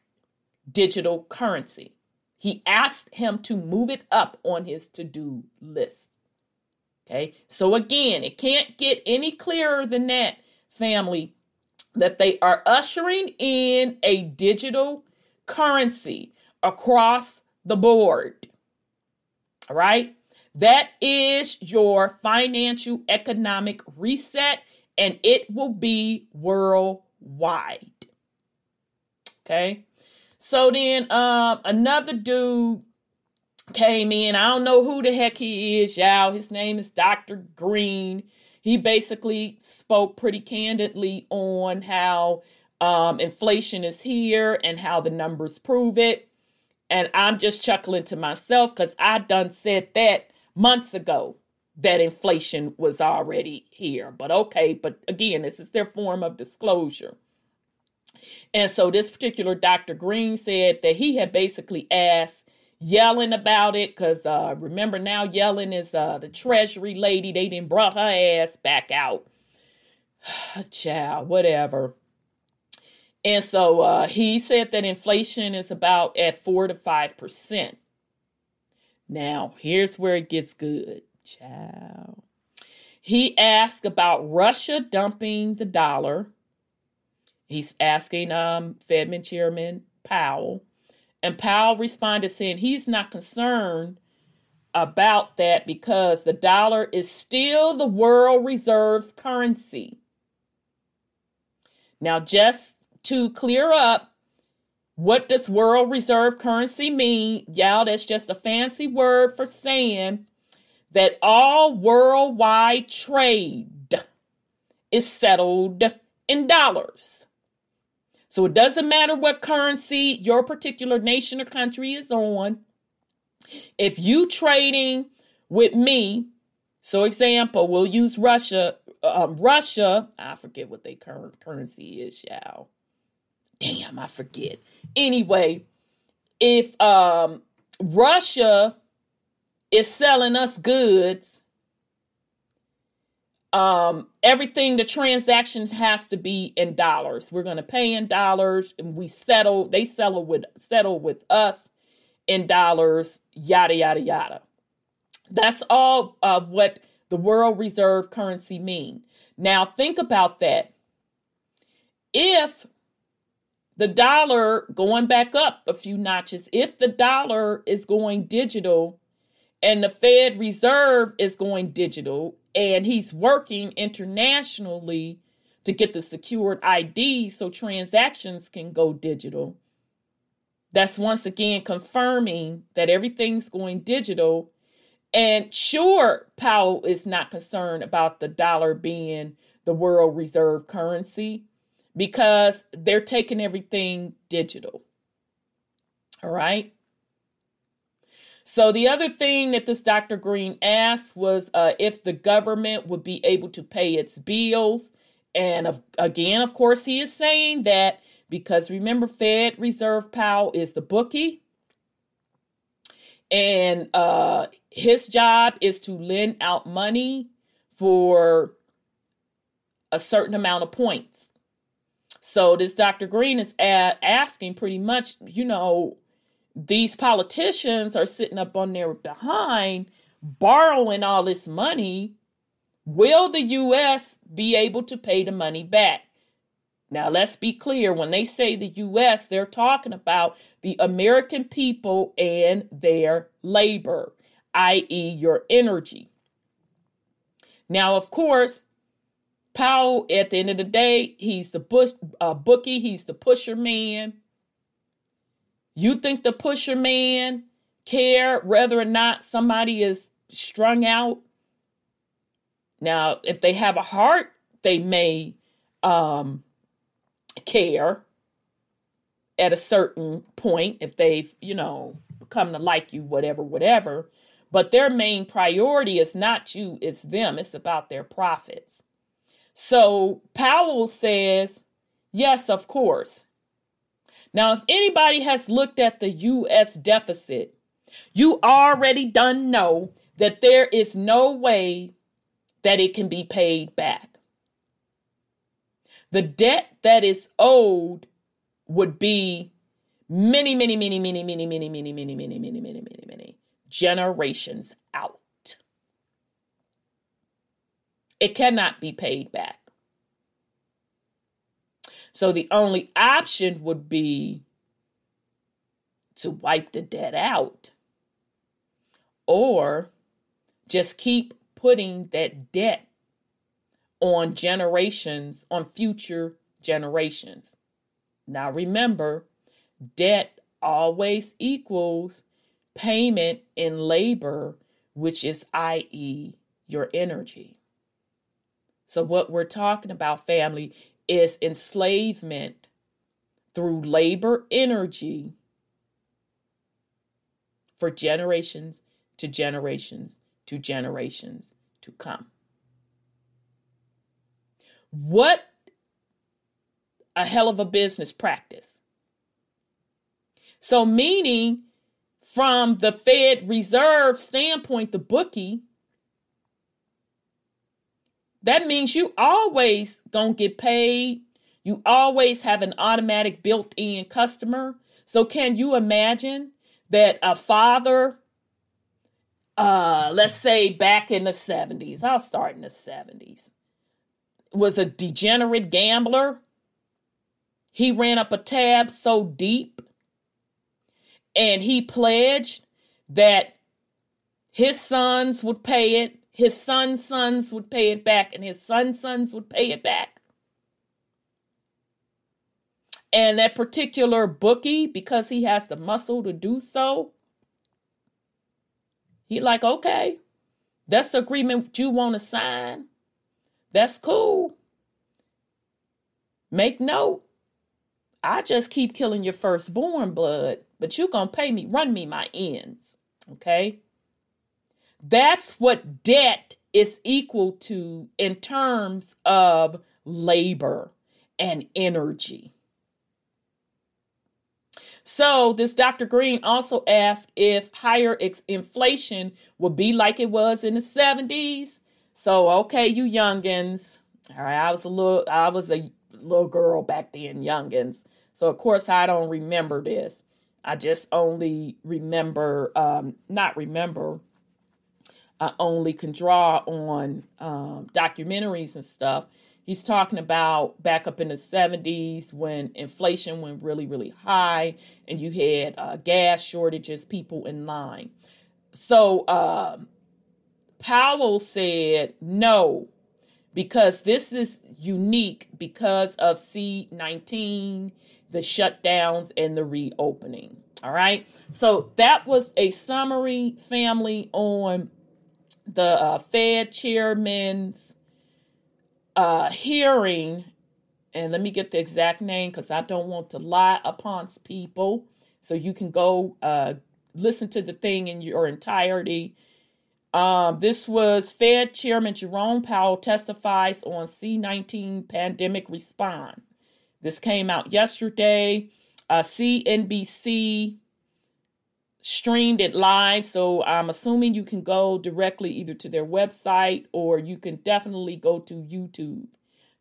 digital currency. He asked him to move it up on his to do list. Okay, so again, it can't get any clearer than that, family, that they are ushering in a digital currency across the board. All right, that is your financial economic reset, and it will be worldwide. Okay. So then um another dude came in. I don't know who the heck he is, y'all. His name is Dr. Green. He basically spoke pretty candidly on how um, inflation is here and how the numbers prove it. And I'm just chuckling to myself because I done said that months ago that inflation was already here. But okay, but again, this is their form of disclosure. And so this particular Dr. Green said that he had basically asked Yellen about it because uh, remember now Yellen is uh, the Treasury lady. They didn't brought her ass back out. [SIGHS] Child, whatever. And so uh, he said that inflation is about at four to five percent. Now, here's where it gets good. Ciao. He asked about Russia dumping the dollar. He's asking um, Fedman Chairman Powell. And Powell responded saying he's not concerned about that because the dollar is still the world reserve's currency. Now, just to clear up, what does world reserve currency mean? Y'all, that's just a fancy word for saying that all worldwide trade is settled in dollars. So it doesn't matter what currency your particular nation or country is on. If you trading with me, so example, we'll use Russia. Um, Russia, I forget what their current currency is, y'all. Damn, I forget. Anyway, if um Russia is selling us goods, um everything the transaction has to be in dollars. We're going to pay in dollars and we settle they settle with settle with us in dollars, yada yada yada. That's all of what the world reserve currency mean. Now think about that. If the dollar going back up a few notches, if the dollar is going digital and the Fed Reserve is going digital and he's working internationally to get the secured ID so transactions can go digital, that's once again confirming that everything's going digital. And sure, Powell is not concerned about the dollar being the world reserve currency because they're taking everything digital. All right. So, the other thing that this Dr. Green asked was uh, if the government would be able to pay its bills. And of, again, of course, he is saying that because remember, Fed Reserve Powell is the bookie. And uh, his job is to lend out money for a certain amount of points. So this Dr. Green is asking pretty much, you know, these politicians are sitting up on their behind borrowing all this money. Will the U.S. be able to pay the money back? Now, let's be clear when they say the U.S., they're talking about the American people and their labor, i.e., your energy. Now, of course, Powell, at the end of the day, he's the bush, uh, bookie, he's the pusher man. You think the pusher man care whether or not somebody is strung out? Now, if they have a heart, they may um, care at a certain point if they've, you know, come to like you, whatever, whatever. But their main priority is not you, it's them. It's about their profits. So Powell says, yes, of course. Now, if anybody has looked at the U.S. deficit, you already done know that there is no way that it can be paid back. The debt that is owed would be many, many, many, many, many, many, many, many, many, many, many, many, many generations out. It cannot be paid back. So the only option would be to wipe the debt out or just keep putting that debt on generations, on future generations. Now remember, debt always equals payment in labor, which is, i.e., your energy. So, what we're talking about, family, is enslavement through labor energy for generations to generations to generations to come. What a hell of a business practice. So, meaning from the Fed Reserve standpoint, the bookie, that means you always gonna get paid. You always have an automatic built-in customer. So can you imagine that a father, uh, let's say back in the 70s, I'll start in the 70s, was a degenerate gambler. He ran up a tab so deep and he pledged that his sons would pay it his son's sons would pay it back, and his son's sons would pay it back. And that particular bookie, because he has the muscle to do so, he like, okay, that's the agreement you want to sign. That's cool. Make note. I just keep killing your firstborn blood, but you gonna pay me, run me my ends. Okay. That's what debt is equal to in terms of labor and energy. So, this Dr. Green also asked if higher ex- inflation would be like it was in the 70s. So, okay, you youngins. All right, I was a little I was a little girl back then, youngins. So, of course, I don't remember this. I just only remember um not remember I only can draw on um, documentaries and stuff. He's talking about back up in the 70s when inflation went really, really high and you had uh, gas shortages, people in line. So uh, Powell said no, because this is unique because of C19, the shutdowns, and the reopening. All right. So that was a summary, family, on the uh, Fed chairman's uh, hearing, and let me get the exact name because I don't want to lie upon people. So you can go uh, listen to the thing in your entirety. Um, this was Fed Chairman Jerome Powell testifies on C19 pandemic response. This came out yesterday. Uh, CNBC streamed it live. So I'm assuming you can go directly either to their website or you can definitely go to YouTube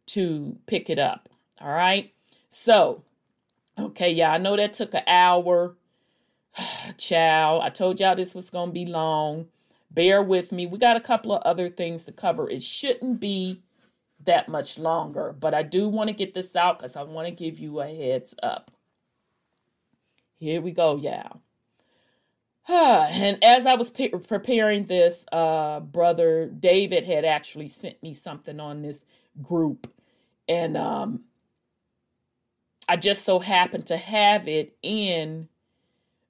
to pick it up. All right. So, okay, yeah, I know that took an hour. [SIGHS] Chow, I told y'all this was going to be long. Bear with me. We got a couple of other things to cover. It shouldn't be that much longer, but I do want to get this out because I want to give you a heads up. Here we go, y'all. And as I was preparing this, uh, brother David had actually sent me something on this group, and um, I just so happened to have it in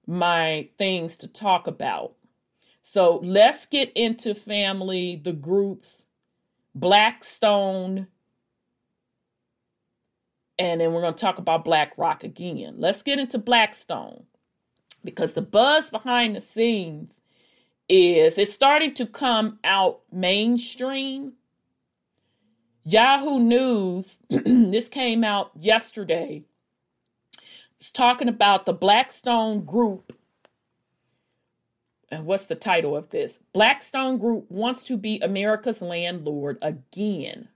my things to talk about. So let's get into family, the groups, Blackstone, and then we're going to talk about BlackRock again. Let's get into Blackstone. Because the buzz behind the scenes is it's starting to come out mainstream. Yahoo News, [CLEARS THROAT] this came out yesterday. It's talking about the Blackstone Group. And what's the title of this? Blackstone Group wants to be America's landlord again.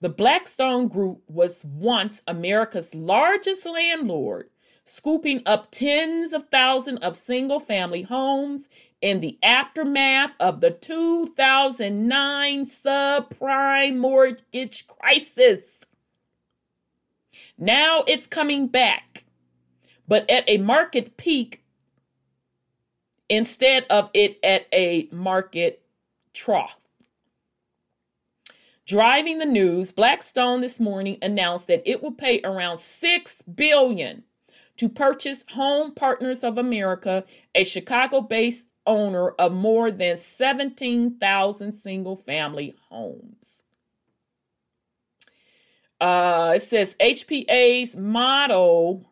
The Blackstone Group was once America's largest landlord, scooping up tens of thousands of single family homes in the aftermath of the 2009 subprime mortgage crisis. Now it's coming back, but at a market peak instead of it at a market trough. Driving the news, Blackstone this morning announced that it will pay around 6 billion to purchase Home Partners of America, a Chicago-based owner of more than 17,000 single-family homes. Uh, it says HPA's motto,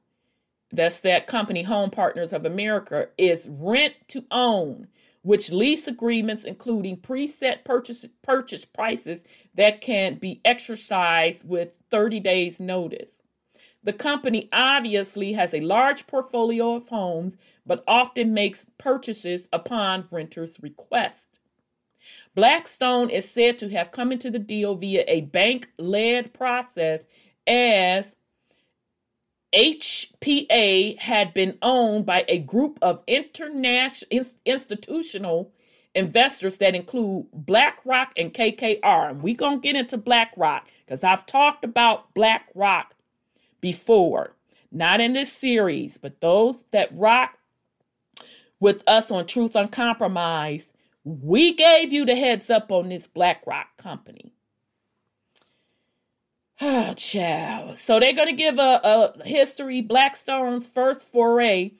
that's that company, Home Partners of America, is rent to own which lease agreements including preset purchase purchase prices that can be exercised with 30 days notice. The company obviously has a large portfolio of homes but often makes purchases upon renters' request. Blackstone is said to have come into the deal via a bank led process as HPA had been owned by a group of international institutional investors that include BlackRock and KKR. And we're going to get into BlackRock because I've talked about BlackRock before. Not in this series, but those that rock with us on Truth Uncompromised, we gave you the heads up on this BlackRock company. Oh, [SIGHS] child. So they're going to give a, a history. Blackstone's first foray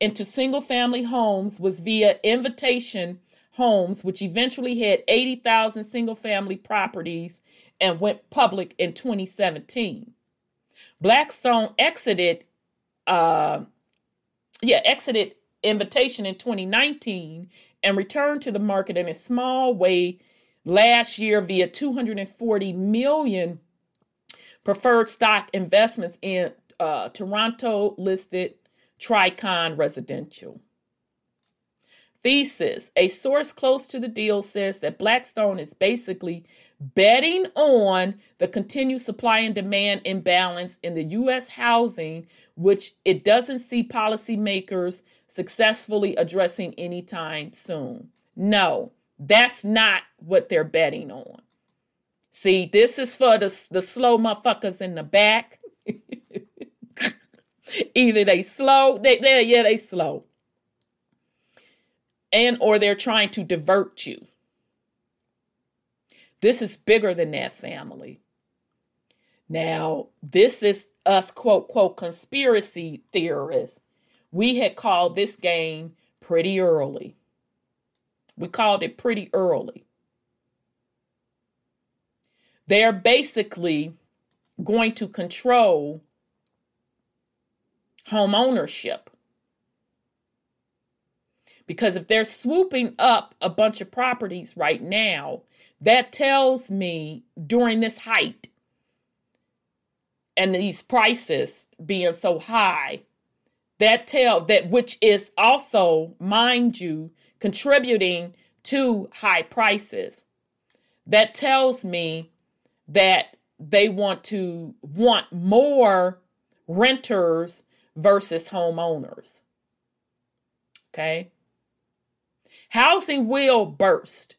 into single family homes was via Invitation Homes, which eventually had 80,000 single family properties and went public in 2017. Blackstone exited, uh, yeah, exited Invitation in 2019 and returned to the market in a small way last year via 240 million preferred stock investments in uh, Toronto listed Tricon Residential. Thesis A source close to the deal says that Blackstone is basically betting on the continued supply and demand imbalance in the U.S. housing, which it doesn't see policymakers successfully addressing anytime soon. No, that's not what they're betting on. See, this is for the, the slow motherfuckers in the back. [LAUGHS] Either they slow, they, they yeah, they slow. And or they're trying to divert you. This is bigger than that family. Now, this is us quote quote conspiracy theorists. We had called this game pretty early. We called it pretty early. They're basically going to control home ownership. Because if they're swooping up a bunch of properties right now, that tells me during this height and these prices being so high, that tell that which is also, mind you, contributing to high prices. That tells me that they want to want more renters versus homeowners. Okay? Housing will burst.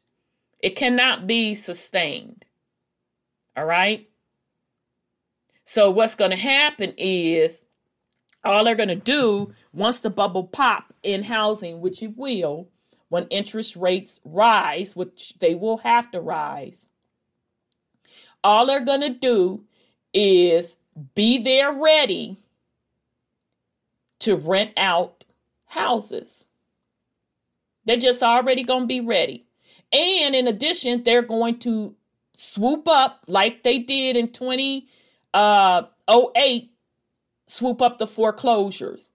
It cannot be sustained. All right? So what's going to happen is all they're going to do once the bubble pop in housing, which it will, when interest rates rise, which they will have to rise, all they're going to do is be there ready to rent out houses. They're just already going to be ready. And in addition, they're going to swoop up like they did in 2008, uh, swoop up the foreclosures.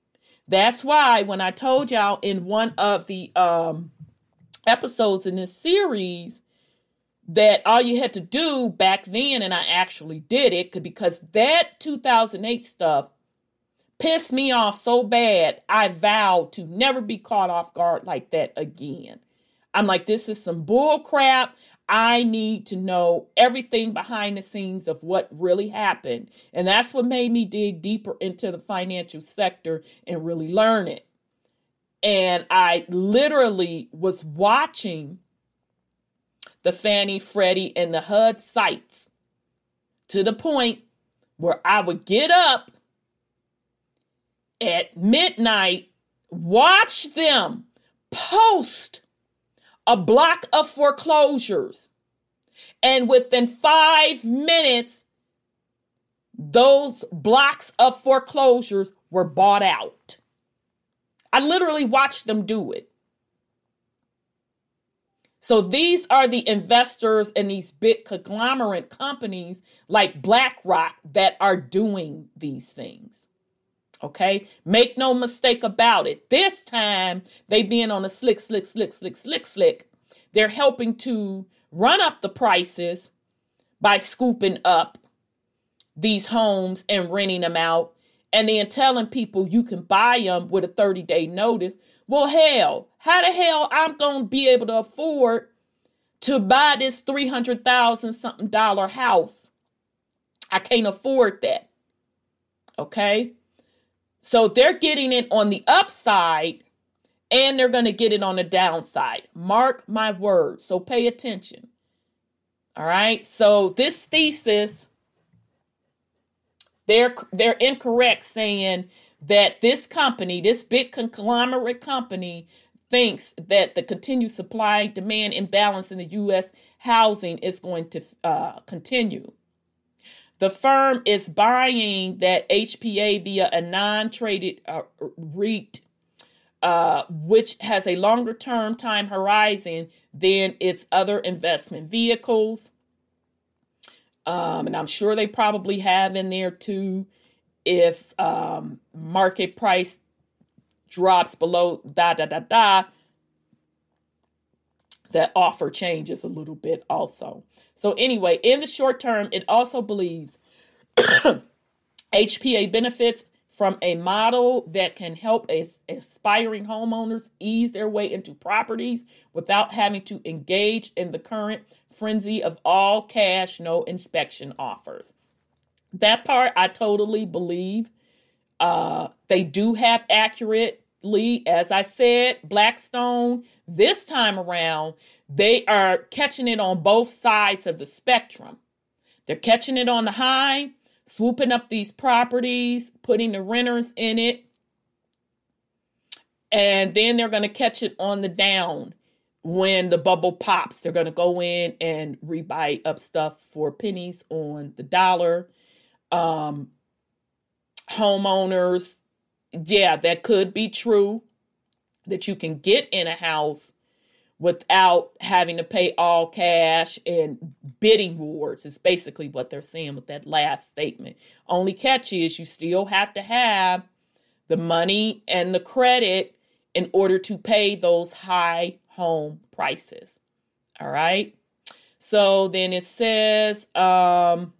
That's why when I told y'all in one of the um, episodes in this series that all you had to do back then, and I actually did it because that 2008 stuff pissed me off so bad, I vowed to never be caught off guard like that again. I'm like, this is some bull crap. I need to know everything behind the scenes of what really happened. And that's what made me dig deeper into the financial sector and really learn it. And I literally was watching the Fannie, Freddie, and the HUD sites to the point where I would get up at midnight, watch them post a block of foreclosures. And within five minutes, those blocks of foreclosures were bought out. I literally watched them do it. So these are the investors in these big conglomerate companies like BlackRock that are doing these things. Okay, make no mistake about it. This time they being on a slick, slick, slick, slick, slick, slick. They're helping to run up the prices by scooping up these homes and renting them out and then telling people you can buy them with a 30 day notice. Well, hell, how the hell I'm going to be able to afford to buy this 300,000 something dollar house? I can't afford that. Okay? So they're getting it on the upside and they're going to get it on the downside. Mark my words. So pay attention. All right. So this thesis, they're they're incorrect saying that this company, this big conglomerate company, thinks that the continued supply demand imbalance in the U.S. housing is going to uh, continue. The firm is buying that HPA via a non traded uh, REIT, uh, which has a longer term time horizon than its other investment vehicles. Um, and I'm sure they probably have in there too if um, market price drops below da da da da that offer changes a little bit also. So, anyway, in the short term, it also believes [COUGHS] HPA benefits from a model that can help as aspiring homeowners ease their way into properties without having to engage in the current frenzy of all cash, no inspection offers. That part I totally believe. Uh, they do have accurately, as I said, Blackstone this time around, they are catching it on both sides of the spectrum. They're catching it on the high, swooping up these properties, putting the renters in it, and then they're going to catch it on the down when the bubble pops. They're going to go in and rebuy up stuff for pennies on the dollar. Um, homeowners, yeah, that could be true that you can get in a house without having to pay all cash and bidding wars is basically what they're saying with that last statement. Only catch is you still have to have the money and the credit in order to pay those high home prices. All right. So then it says, um,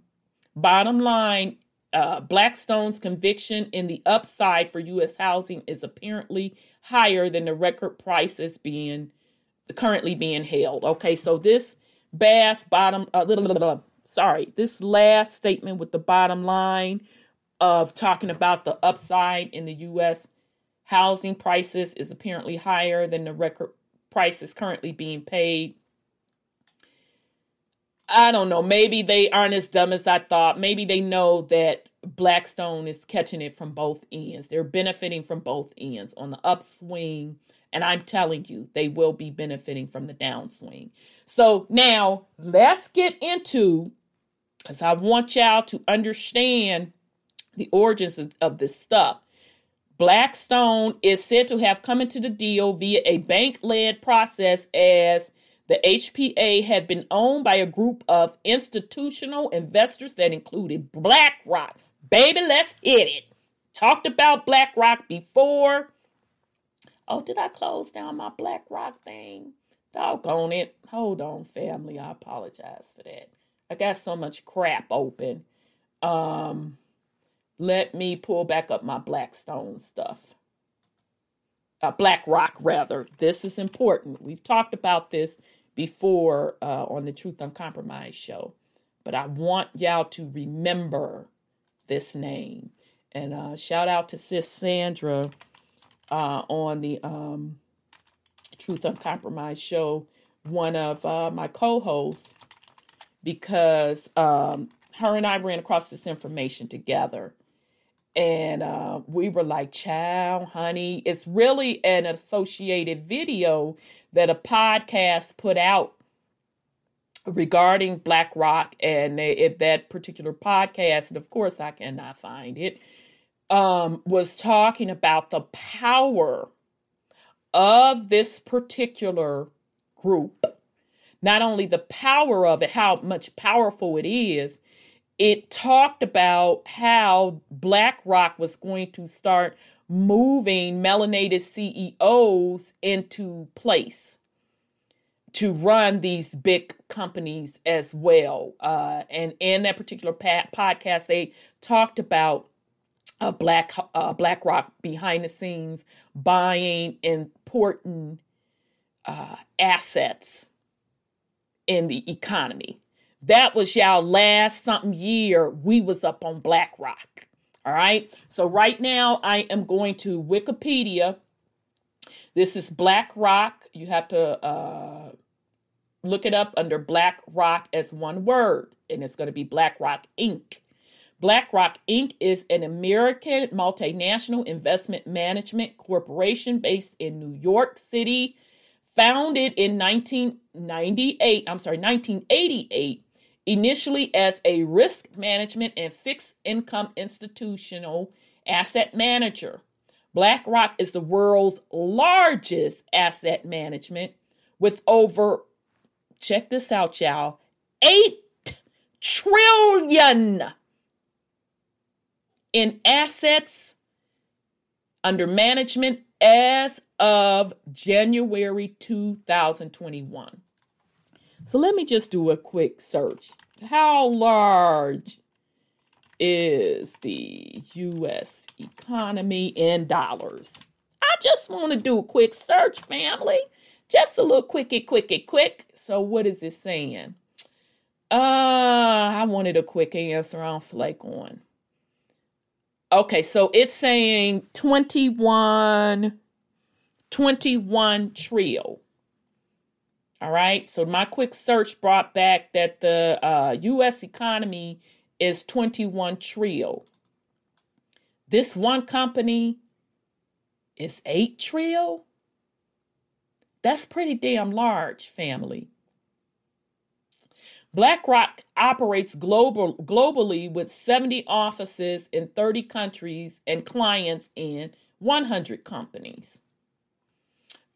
bottom line, uh, Blackstone's conviction in the upside for U.S. housing is apparently higher than the record prices being currently being held. Okay, so this Bass bottom, uh, blah, blah, blah, sorry, this last statement with the bottom line of talking about the upside in the U.S. housing prices is apparently higher than the record prices currently being paid. I don't know. Maybe they aren't as dumb as I thought. Maybe they know that Blackstone is catching it from both ends. They're benefiting from both ends on the upswing and I'm telling you, they will be benefiting from the downswing. So now let's get into, because I want y'all to understand the origins of, of this stuff. Blackstone is said to have come into the deal via a bank led process as the HPA had been owned by a group of institutional investors that included BlackRock. Baby, let's hit it. talked about BlackRock before. Oh, did I close down my BlackRock thing? Doggone it. Hold on, family. I apologize for that. I got so much crap open. Um, let me pull back up my Blackstone stuff. Uh, BlackRock, rather. This is important. We've talked about this before uh, on the Truth Uncompromised show, but I want y'all to remember this name. And uh, shout out to Sis Sandra uh, on the um, Truth Uncompromised show, one of uh, my co hosts, because um, her and I ran across this information together. And uh, we were like, child, honey, it's really an associated video that a podcast put out regarding BlackRock. And if that particular podcast, and of course I cannot find it, um, was talking about the power of this particular group. Not only the power of it, how much powerful it is, it talked about how BlackRock was going to start moving melanated CEOs into place to run these big companies as well. Uh, and in that particular pa- podcast, they talked about uh, Black uh, BlackRock behind the scenes buying important uh, assets in the economy. That was y'all last something year. We was up on BlackRock. All right. So right now I am going to Wikipedia. This is BlackRock. You have to uh, look it up under BlackRock as one word, and it's going to be BlackRock Inc. BlackRock Inc. is an American multinational investment management corporation based in New York City, founded in 1998, I'm sorry, 1988, initially as a risk management and fixed income institutional asset manager. BlackRock is the world's largest asset management with over, check this out, y'all, 8 trillion in assets under management as of January 2021. So let me just do a quick search. How large is the US economy in dollars? I just want to do a quick search, family. Just a little quickie, quickie, quick. So, what is it saying? Uh, I wanted a quick answer. I don't flake on. Okay, so it's saying 21, 21 trio. All right, so my quick search brought back that the uh, U.S. economy is 21 trio. This one company is 8 trio. That's pretty damn large, family. BlackRock operates global, globally with 70 offices in 30 countries and clients in 100 companies.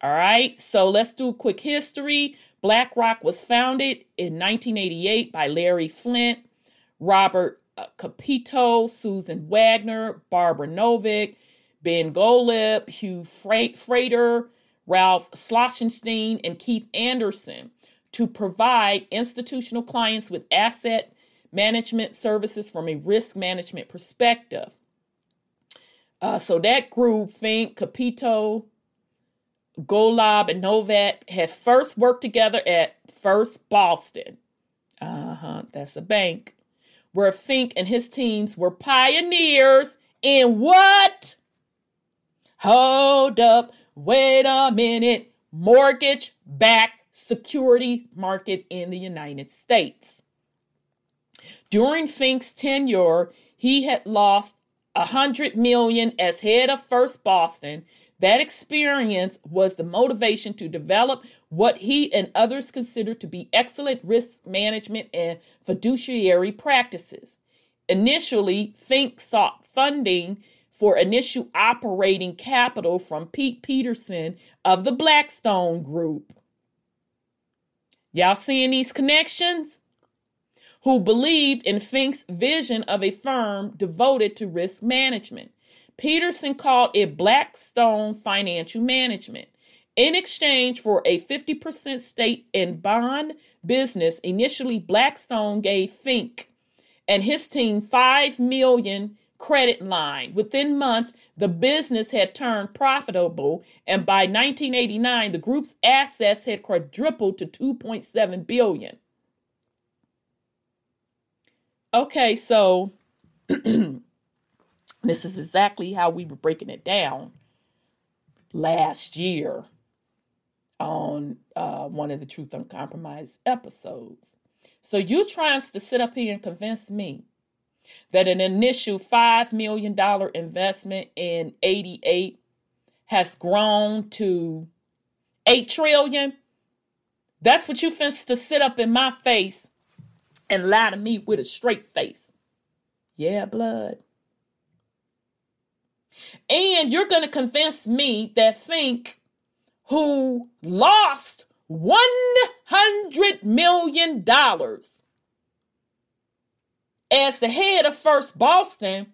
All right, so let's do a quick history. BlackRock was founded in 1988 by Larry Fink, Robert uh, Kapito, Susan Wagner, Barbara Novick, Ben Golub, Hugh Frater, Ralph Schlosstein, and Keith Anderson to provide institutional clients with asset management services from a risk management perspective. Uh, so that group, Fink, Kapito, Golub, and Novick had first worked together at First Boston. Uh huh, that's a bank. Where Fink and his teams were pioneers in what? Hold up, wait a minute. Mortgage backed security market in the United States. During Fink's tenure, he had lost a hundred million as head of First Boston. That experience was the motivation to develop what he and others considered to be excellent risk management and fiduciary practices. Initially, Fink sought funding for initial operating capital from Pete Peterson of the Blackstone Group. Y'all seeing these connections? Who believed in Fink's vision of a firm devoted to risk management. Peterson called it Blackstone Financial Management. In exchange for a 50% stake in bond business, initially Blackstone gave Fink and his team 5 million credit line. Within months, the business had turned profitable, and by 1989, the group's assets had quadrupled to 2.7 billion. Okay, so [CLEARS THROAT] this is exactly how we were breaking it down last year on uh, one of the Truth Uncompromised episodes. So you're trying to sit up here and convince me that an initial $5 million investment in 88 has grown to 8 trillion. That's what you finna to sit up in my face and lie to me with a straight face. Yeah, blood. And you're going to convince me that Fink, who lost $100 million as the head of First Boston,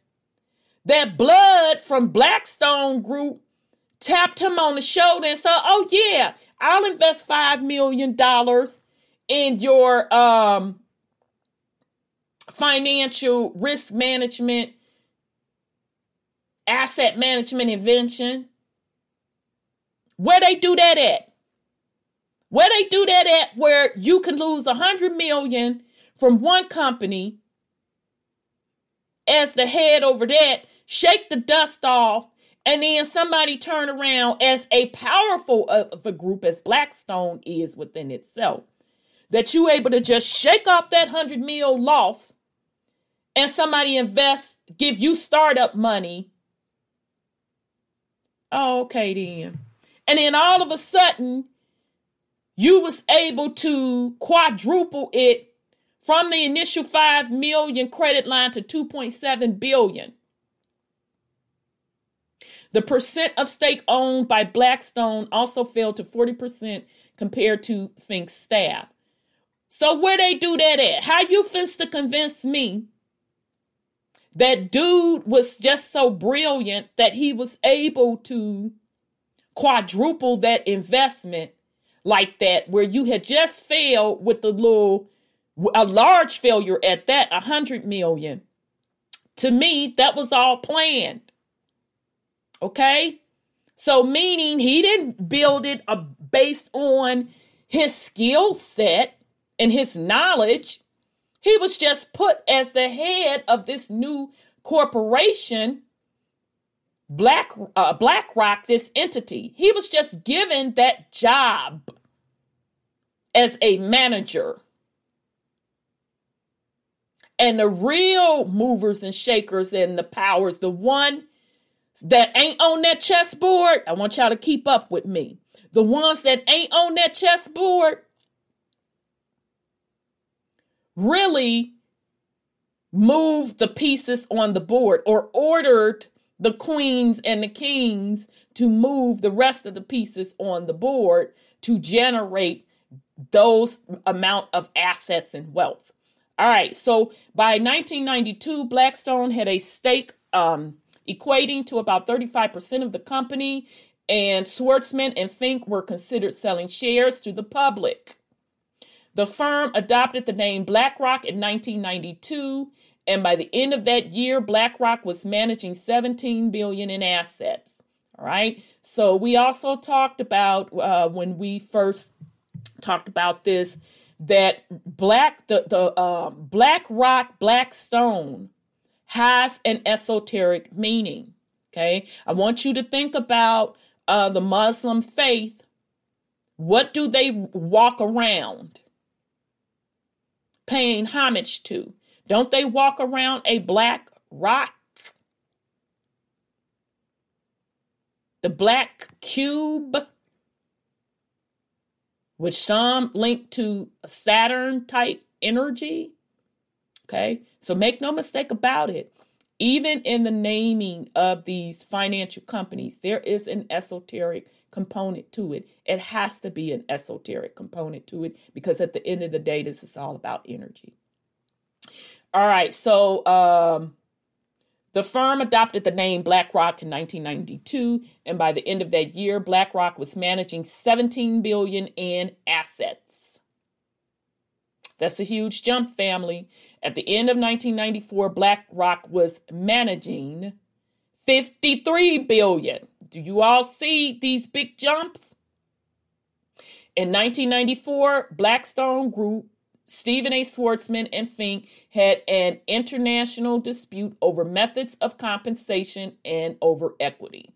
that blood from Blackstone Group tapped him on the shoulder and said, "Oh yeah, I'll invest five million dollars in your um, financial risk management, asset management invention." Where they do that at? Where they do that at? Where you can lose a hundred million from one company as the head over that, shake the dust off, and then somebody turn around as a powerful uh, of a group as Blackstone is within itself. That you able to just shake off that hundred mil loss and somebody invest, give you startup money. Oh, okay then. And then all of a sudden, you was able to quadruple it from the initial 5 million credit line to 2.7 billion. The percent of stake owned by Blackstone also fell to 40% compared to Fink's staff. So where they do that at? How you fist to convince me that dude was just so brilliant that he was able to quadruple that investment like that, where you had just failed with the little a large failure at that, a hundred million. To me, that was all planned. Okay? So, meaning he didn't build it uh, based on his skill set and his knowledge. He was just put as the head of this new corporation, Black uh, BlackRock, this entity. He was just given that job as a manager. And the real movers and shakers and the powers, the one that ain't on that chessboard, I want y'all to keep up with me. The ones that ain't on that chessboard really moved the pieces on the board or ordered the queens and the kings to move the rest of the pieces on the board to generate those amount of assets and wealth. All right, so by 1992, Blackstone had a stake um, equating to about 35% of the company, and Schwarzman and Fink were considered selling shares to the public. The firm adopted the name BlackRock in 1992, and by the end of that year, BlackRock was managing 17 billion in assets. All right. So we also talked about uh, when we first talked about this that black the the uh, black rock black stone has an esoteric meaning okay? I want you to think about uh, the muslim faith. What do they walk around paying homage to? Don't they walk around a black rock? The black cube which some link to Saturn type energy. Okay, so make no mistake about it. Even in the naming of these financial companies, there is an esoteric component to it. It has to be an esoteric component to it because at the end of the day, this is all about energy. All right, so um, The firm adopted the name BlackRock in 1992, and by the end of that year, BlackRock was managing 17 billion in assets. That's a huge jump, family. At the end of 1994, BlackRock was managing 53 billion. Do you all see these big jumps? In 1994, Blackstone Group Stephen A. Schwarzman and Fink had an international dispute over methods of compensation and over equity.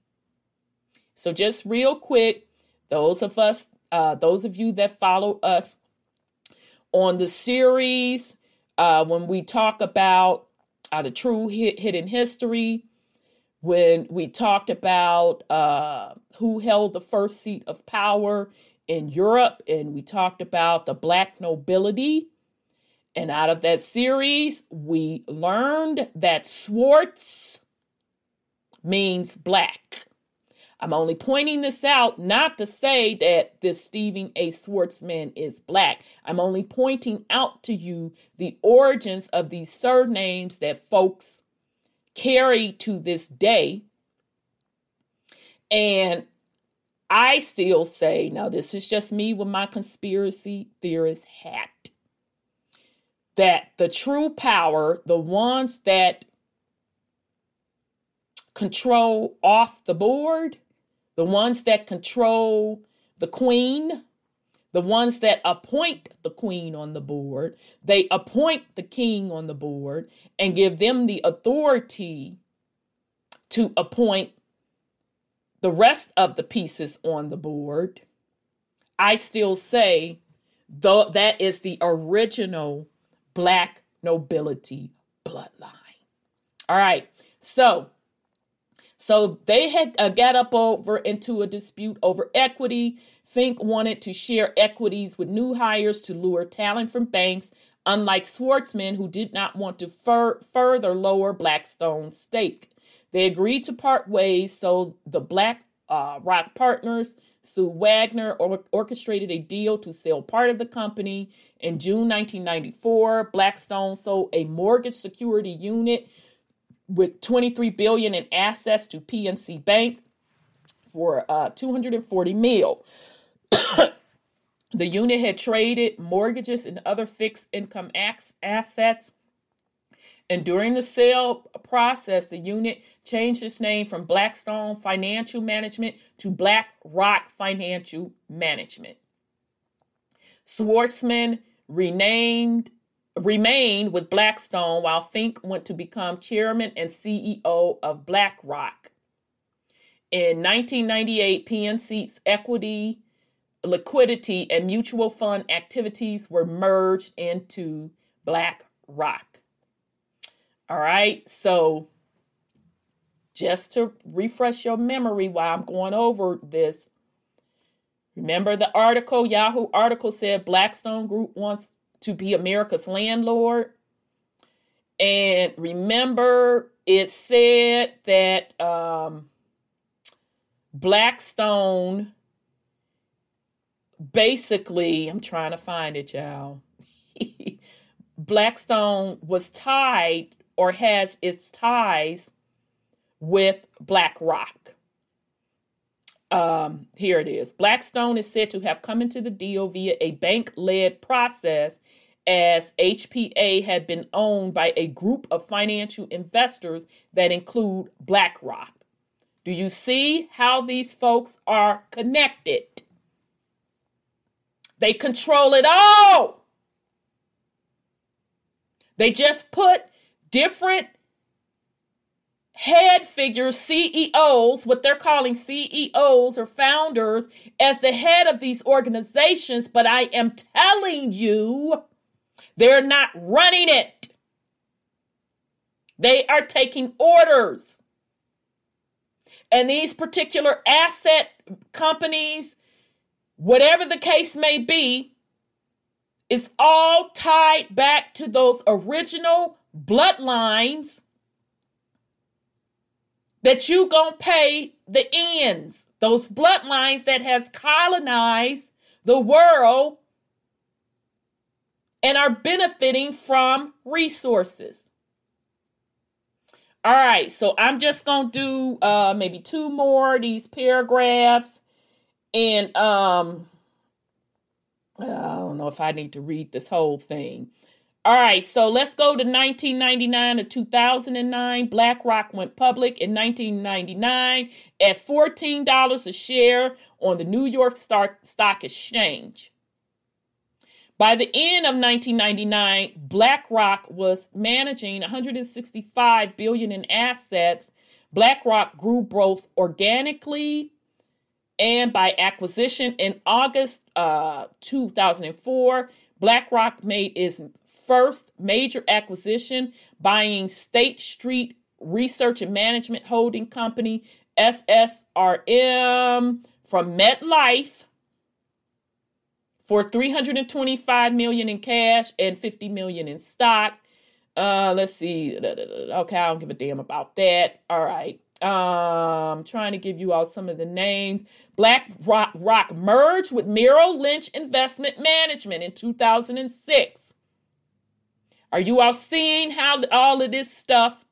So, just real quick, those of us, uh, those of you that follow us on the series, uh, when we talk about uh, the true hidden history, when we talked about uh, who held the first seat of power in Europe, and we talked about the black nobility. And out of that series, we learned that Swartz means black. I'm only pointing this out not to say that this Stephen A. Schwarzman is black. I'm only pointing out to you the origins of these surnames that folks carry to this day. And I still say, now this is just me with my conspiracy theorist hat, that the true power, the ones that control off the board, the ones that control the queen, the ones that appoint the queen on the board, they appoint the king on the board and give them the authority to appoint the rest of the pieces on the board, I still say though that is the original black nobility bloodline. All right. So so they had uh, got up over into a dispute over equity. Fink wanted to share equities with new hires to lure talent from banks, unlike Schwarzman, who did not want to fur- further lower Blackstone's stake. They agreed to part ways, so the Black uh, Rock partners, Sue Wagner, or- orchestrated a deal to sell part of the company. In June 1994, Blackstone sold a mortgage security unit with 23 billion in assets to PNC Bank for uh, 240 mil. the unit had traded mortgages and other fixed income assets and during the sale process, the unit changed its name from Blackstone Financial Management to Black Rock Financial Management. Schwarzman renamed remained with Blackstone while Fink went to become chairman and CEO of BlackRock. In 1998, PNC's equity, liquidity, and mutual fund activities were merged into BlackRock. All right. So, just to refresh your memory while I'm going over this, remember the article, Yahoo article said Blackstone Group wants to be America's landlord. And remember, it said that um, Blackstone basically, I'm trying to find it, y'all. [LAUGHS] Blackstone was tied or has its ties with BlackRock. Um, here it is. Blackstone is said to have come into the deal via a bank led process as HPA had been owned by a group of financial investors that include BlackRock. Do you see how these folks are connected? They control it all. They just put different head figures, CEOs, what they're calling CEOs or founders, as the head of these organizations, but I am telling you, they're not running it. They are taking orders. And these particular asset companies, whatever the case may be, is all tied back to those original bloodlines that you gonna pay the ends those bloodlines that has colonized the world and are benefiting from resources All right, so I'm just gonna do uh maybe two more of these paragraphs, and um, I don't know if I need to read this whole thing. All right, so let's go to 1999 to 2009. BlackRock went public in 1999 at $14 a share on the New York Stock Exchange. By the end of 1999, BlackRock was managing 165 billion in assets. BlackRock grew both organically and by acquisition. In August uh, 2004, BlackRock made its first major acquisition, buying State Street Research and Management Holding Company (SSRM) from MetLife for 325 million in cash and 50 million in stock. Uh, let's see. Okay, I don't give a damn about that. All right. Um, trying to give you all some of the names. Black Rock, Rock merged with Merrill Lynch Investment Management in 2006. Are you all seeing how all of this stuff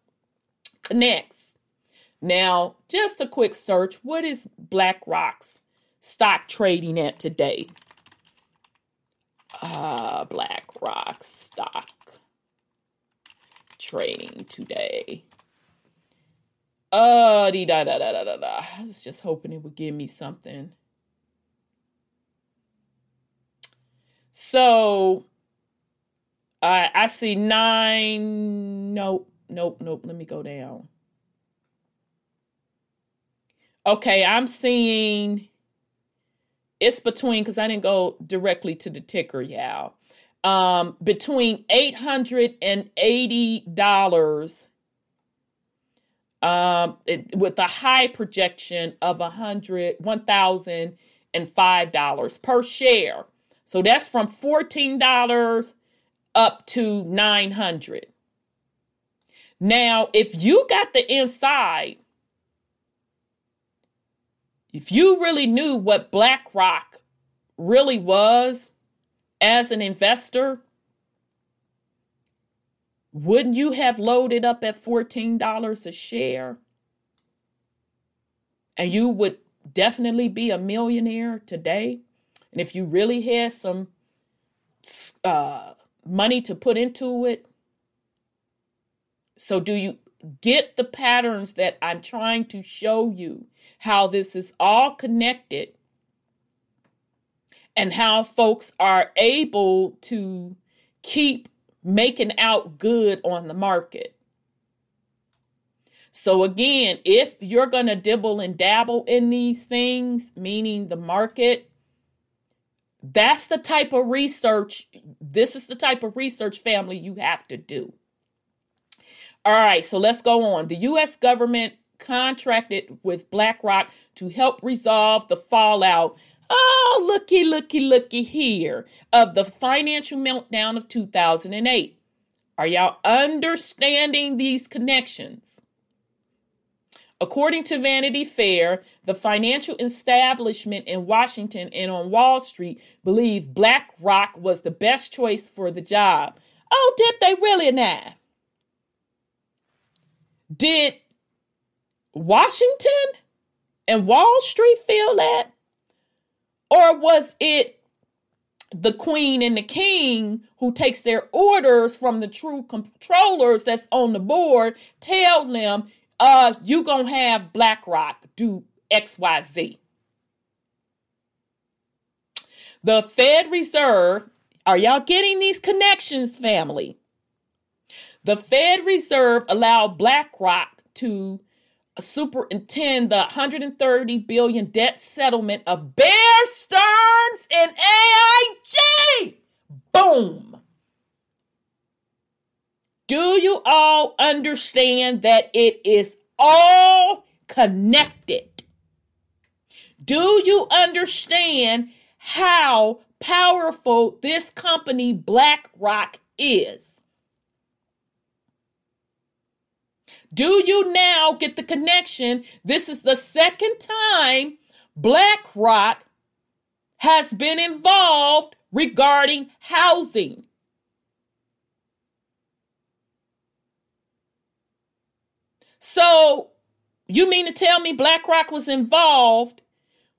connects? Now, just a quick search. What is BlackRock's stock trading at today? uh, BlackRock stock trading today. Uh, da da da da da da. I was just hoping it would give me something. So, I I see nine. Nope, nope, nope. Let me go down. Okay, I'm seeing it's between because I didn't go directly to the ticker, y'all. Um, between eight hundred and eighty dollars, um, it, with a high projection of a hundred one thousand and five dollars per share. So that's from fourteen dollars up to nine hundred. Now, if you got the inside if you really knew what BlackRock really was as an investor, wouldn't you have loaded up at $14 a share? And you would definitely be a millionaire today. And if you really had some uh, money to put into it, so do you get the patterns that I'm trying to show you? how this is all connected and how folks are able to keep making out good on the market. So, again, if you're going to dibble and dabble in these things, meaning the market, that's the type of research, this is the type of research family you have to do. All right, so let's go on. The U.S. government contracted with BlackRock to help resolve the fallout. Oh, looky, looky, looky here of the financial meltdown of 2008. Are y'all understanding these connections? According to Vanity Fair, the financial establishment in Washington and on Wall Street believed BlackRock was the best choice for the job. Oh, did they really now? Did Washington and Wall Street feel that? Or was it the queen and the king who takes their orders from the true controllers that's on the board tell them uh you gonna have blackrock do xyz the fed reserve are y'all getting these connections family the fed reserve allowed blackrock to superintend the 130 billion debt settlement of Bear Stearns and AIG. Boom. Do you all understand that it is all connected? Do you understand how powerful this company BlackRock is? Do you now get the connection? This is the second time BlackRock has been involved regarding housing. So you mean to tell me BlackRock was involved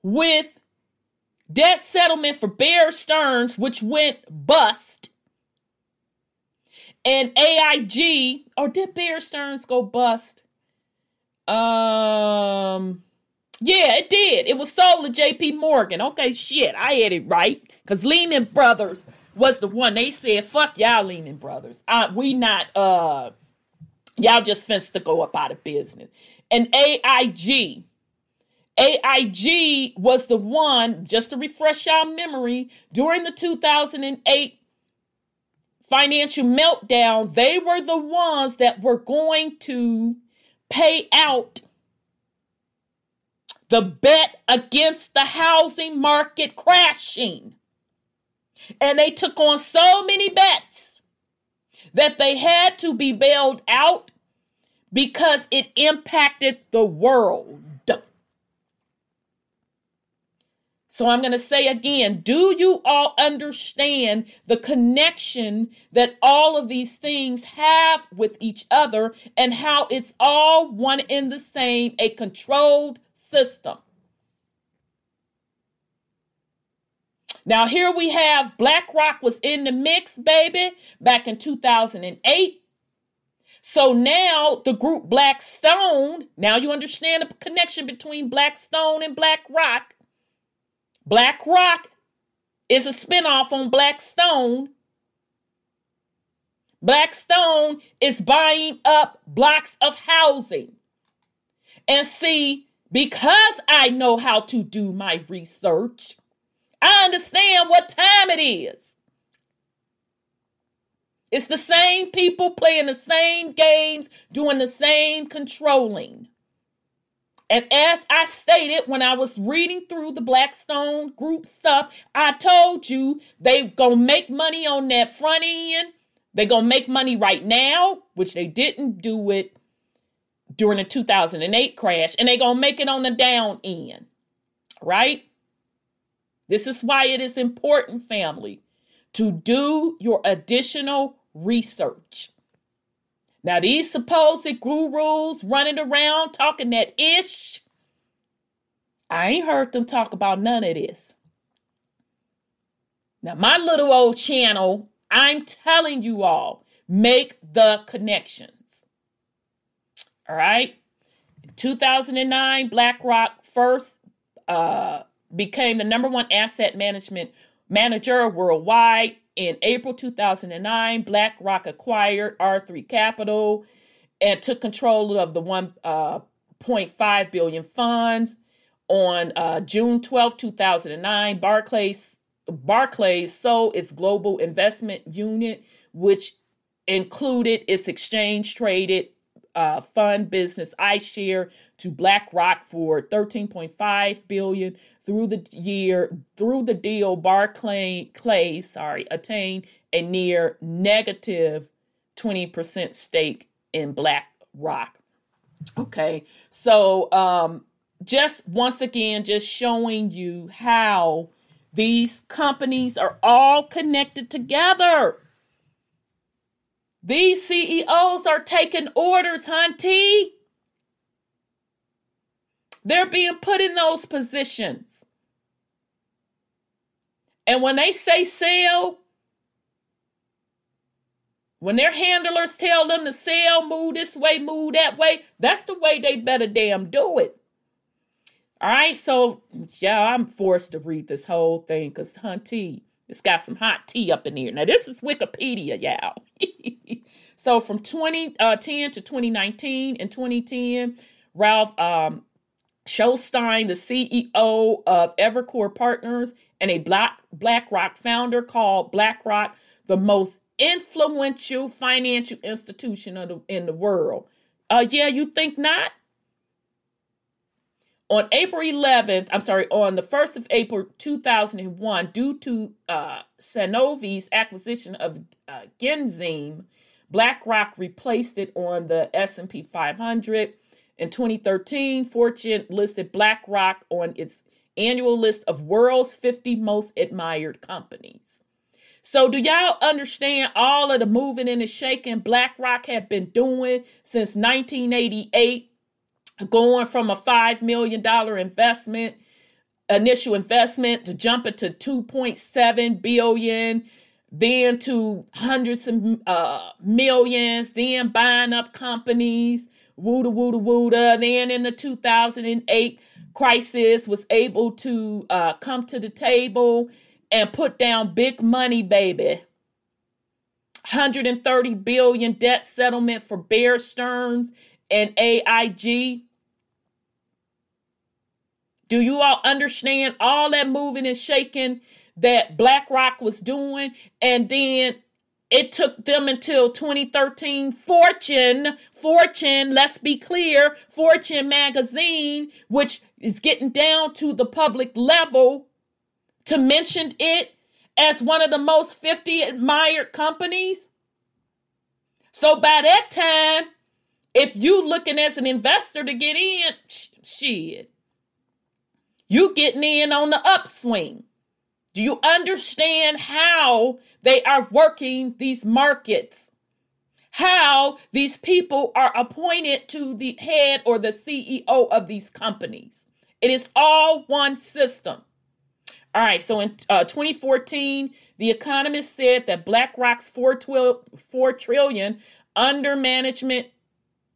with debt settlement for Bear Stearns, which went bust, and AIG, or did Bear Stearns go bust? Um, yeah, it did. It was sold to J.P. Morgan. Okay, shit, I had it right because Lehman Brothers was the one they said, "Fuck y'all, Lehman Brothers. Uh, we not uh, y'all just fenced to go up out of business." And AIG, AIG was the one, just to refresh y'all memory, during the 2008 financial meltdown, they were the ones that were going to pay out the bet against the housing market crashing. And they took on so many bets that they had to be bailed out because it impacted the world. So I'm going to say again do you all understand the connection that all of these things have with each other and how it's all one in the same, a controlled system? Now, here we have BlackRock was in the mix, baby, back in 2008. So now the group Blackstone, now you understand the connection between Blackstone and BlackRock. BlackRock is a spinoff on Blackstone. Blackstone is buying up blocks of housing. And see, because I know how to do my research, I understand what time it is. It's the same people playing the same games, doing the same controlling. And as I stated when I was reading through the Blackstone group stuff, I told you they gonna make money on that front end. They gonna make money right now, which they didn't do it during the 2008 crash, and they gonna make it on the down end, right? This is why it is important, family, to do your additional research. Now, these supposed gurus running around talking that ish, I ain't heard them talk about none of this. Now, my little old channel, I'm telling you all, make the connections. All right. In 2009, BlackRock first uh, became the number one asset management manager worldwide in April 2009, BlackRock acquired R3 Capital and took control of the 1.5 uh, billion funds. On uh, June 12, 2009, Barclays Barclays sold its global investment unit, which included its exchange traded uh, fund business iShare to BlackRock for 13.5 billion through the year through the deal Barclay Clay sorry attained a near negative 20% stake in BlackRock. Okay. So um just once again just showing you how these companies are all connected together. These CEOs are taking orders, hunty. They're being put in those positions. And when they say sell, when their handlers tell them to sell, move this way, move that way, that's the way they better damn do it. All right, so yeah, I'm forced to read this whole thing because hunty, it's got some hot tea up in here. Now, this is Wikipedia, y'all. [LAUGHS] so from 2010 uh, to 2019, in 2010, Ralph um, the CEO of Evercore Partners and a Black BlackRock founder, called BlackRock the most influential financial institution the, in the world. Uh, yeah, you think not? On April 11th, I'm sorry, on the 1st of April 2001, due to uh, Sanofi's acquisition of uh, Genzyme, BlackRock replaced it on the S&P 500. In 2013, Fortune listed BlackRock on its annual list of world's 50 most admired companies. So, do y'all understand all of the moving and the shaking BlackRock had been doing since 1988, going from a $5 million investment, initial investment, to jumping to 2.7 billion, then to hundreds of uh, millions, then buying up companies, wooda wooda wooda. Then in the 2008 crisis, was able to uh, come to the table and put down big money, baby. 130 billion debt settlement for Bear Stearns and AIG. Do you all understand all that moving and shaking that BlackRock was doing? And then it took them until 2013 Fortune, Fortune, let's be clear, Fortune magazine, which is getting down to the public level to mention it as one of the most 50 admired companies. So by that time, if you looking as an investor to get in, shit, you getting in on the upswing. Do you understand how they are working these markets? How these people are appointed to the head or the CEO of these companies? It is all one system. All right, so in uh, 2014, The Economist said that BlackRock's 4, 4 trillion under management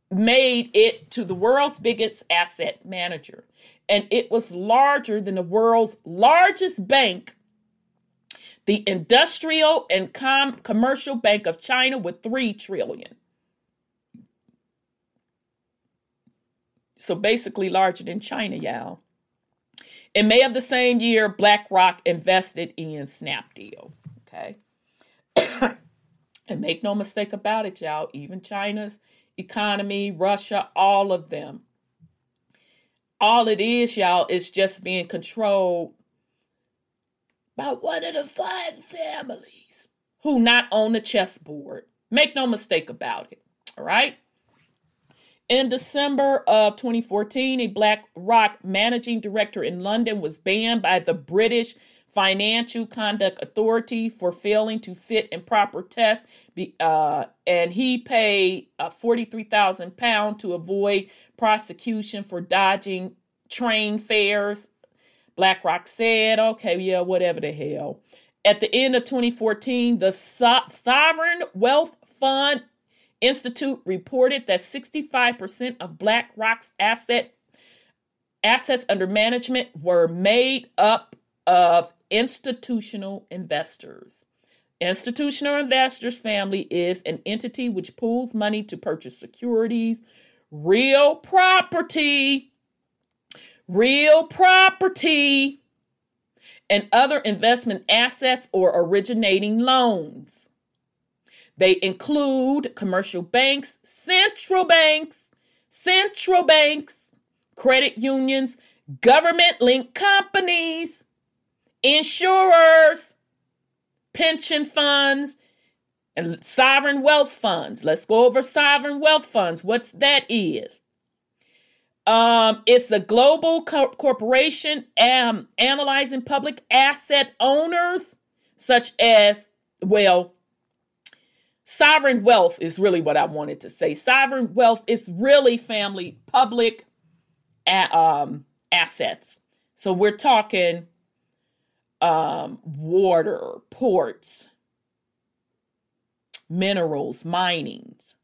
made it to the world's biggest asset manager. And it was larger than the world's largest bank, the Industrial and Com- Commercial Bank of China, with 3 trillion. So basically larger than China, y'all. In May of the same year, BlackRock invested in Snapdeal. Okay. [COUGHS] and make no mistake about it, y'all, even China's economy, Russia, all of them. All it is, y'all, is just being controlled by one of the five families who not own the chessboard. Make no mistake about it. All right. In December of 2014, a BlackRock managing director in London was banned by the British Financial Conduct Authority for failing to fit in proper tests, uh, and he paid uh, £43,000 to avoid prosecution for dodging train fares. BlackRock said, okay, yeah, whatever the hell. At the end of 2014, the so- Sovereign Wealth Fund Institute reported that 65% of BlackRock's asset assets under management were made up of institutional investors. Institutional investors family is an entity which pools money to purchase securities, real property, real property, and other investment assets or originating loans. They include commercial banks, central banks, central banks, credit unions, government linked companies, insurers, pension funds, and sovereign wealth funds. Let's go over sovereign wealth funds. What's that is? Um, it's a global co- corporation um, analyzing public asset owners, such as, well, sovereign wealth is really what I wanted to say. Sovereign wealth is really family public um, assets. So we're talking um, water, ports, minerals, minings.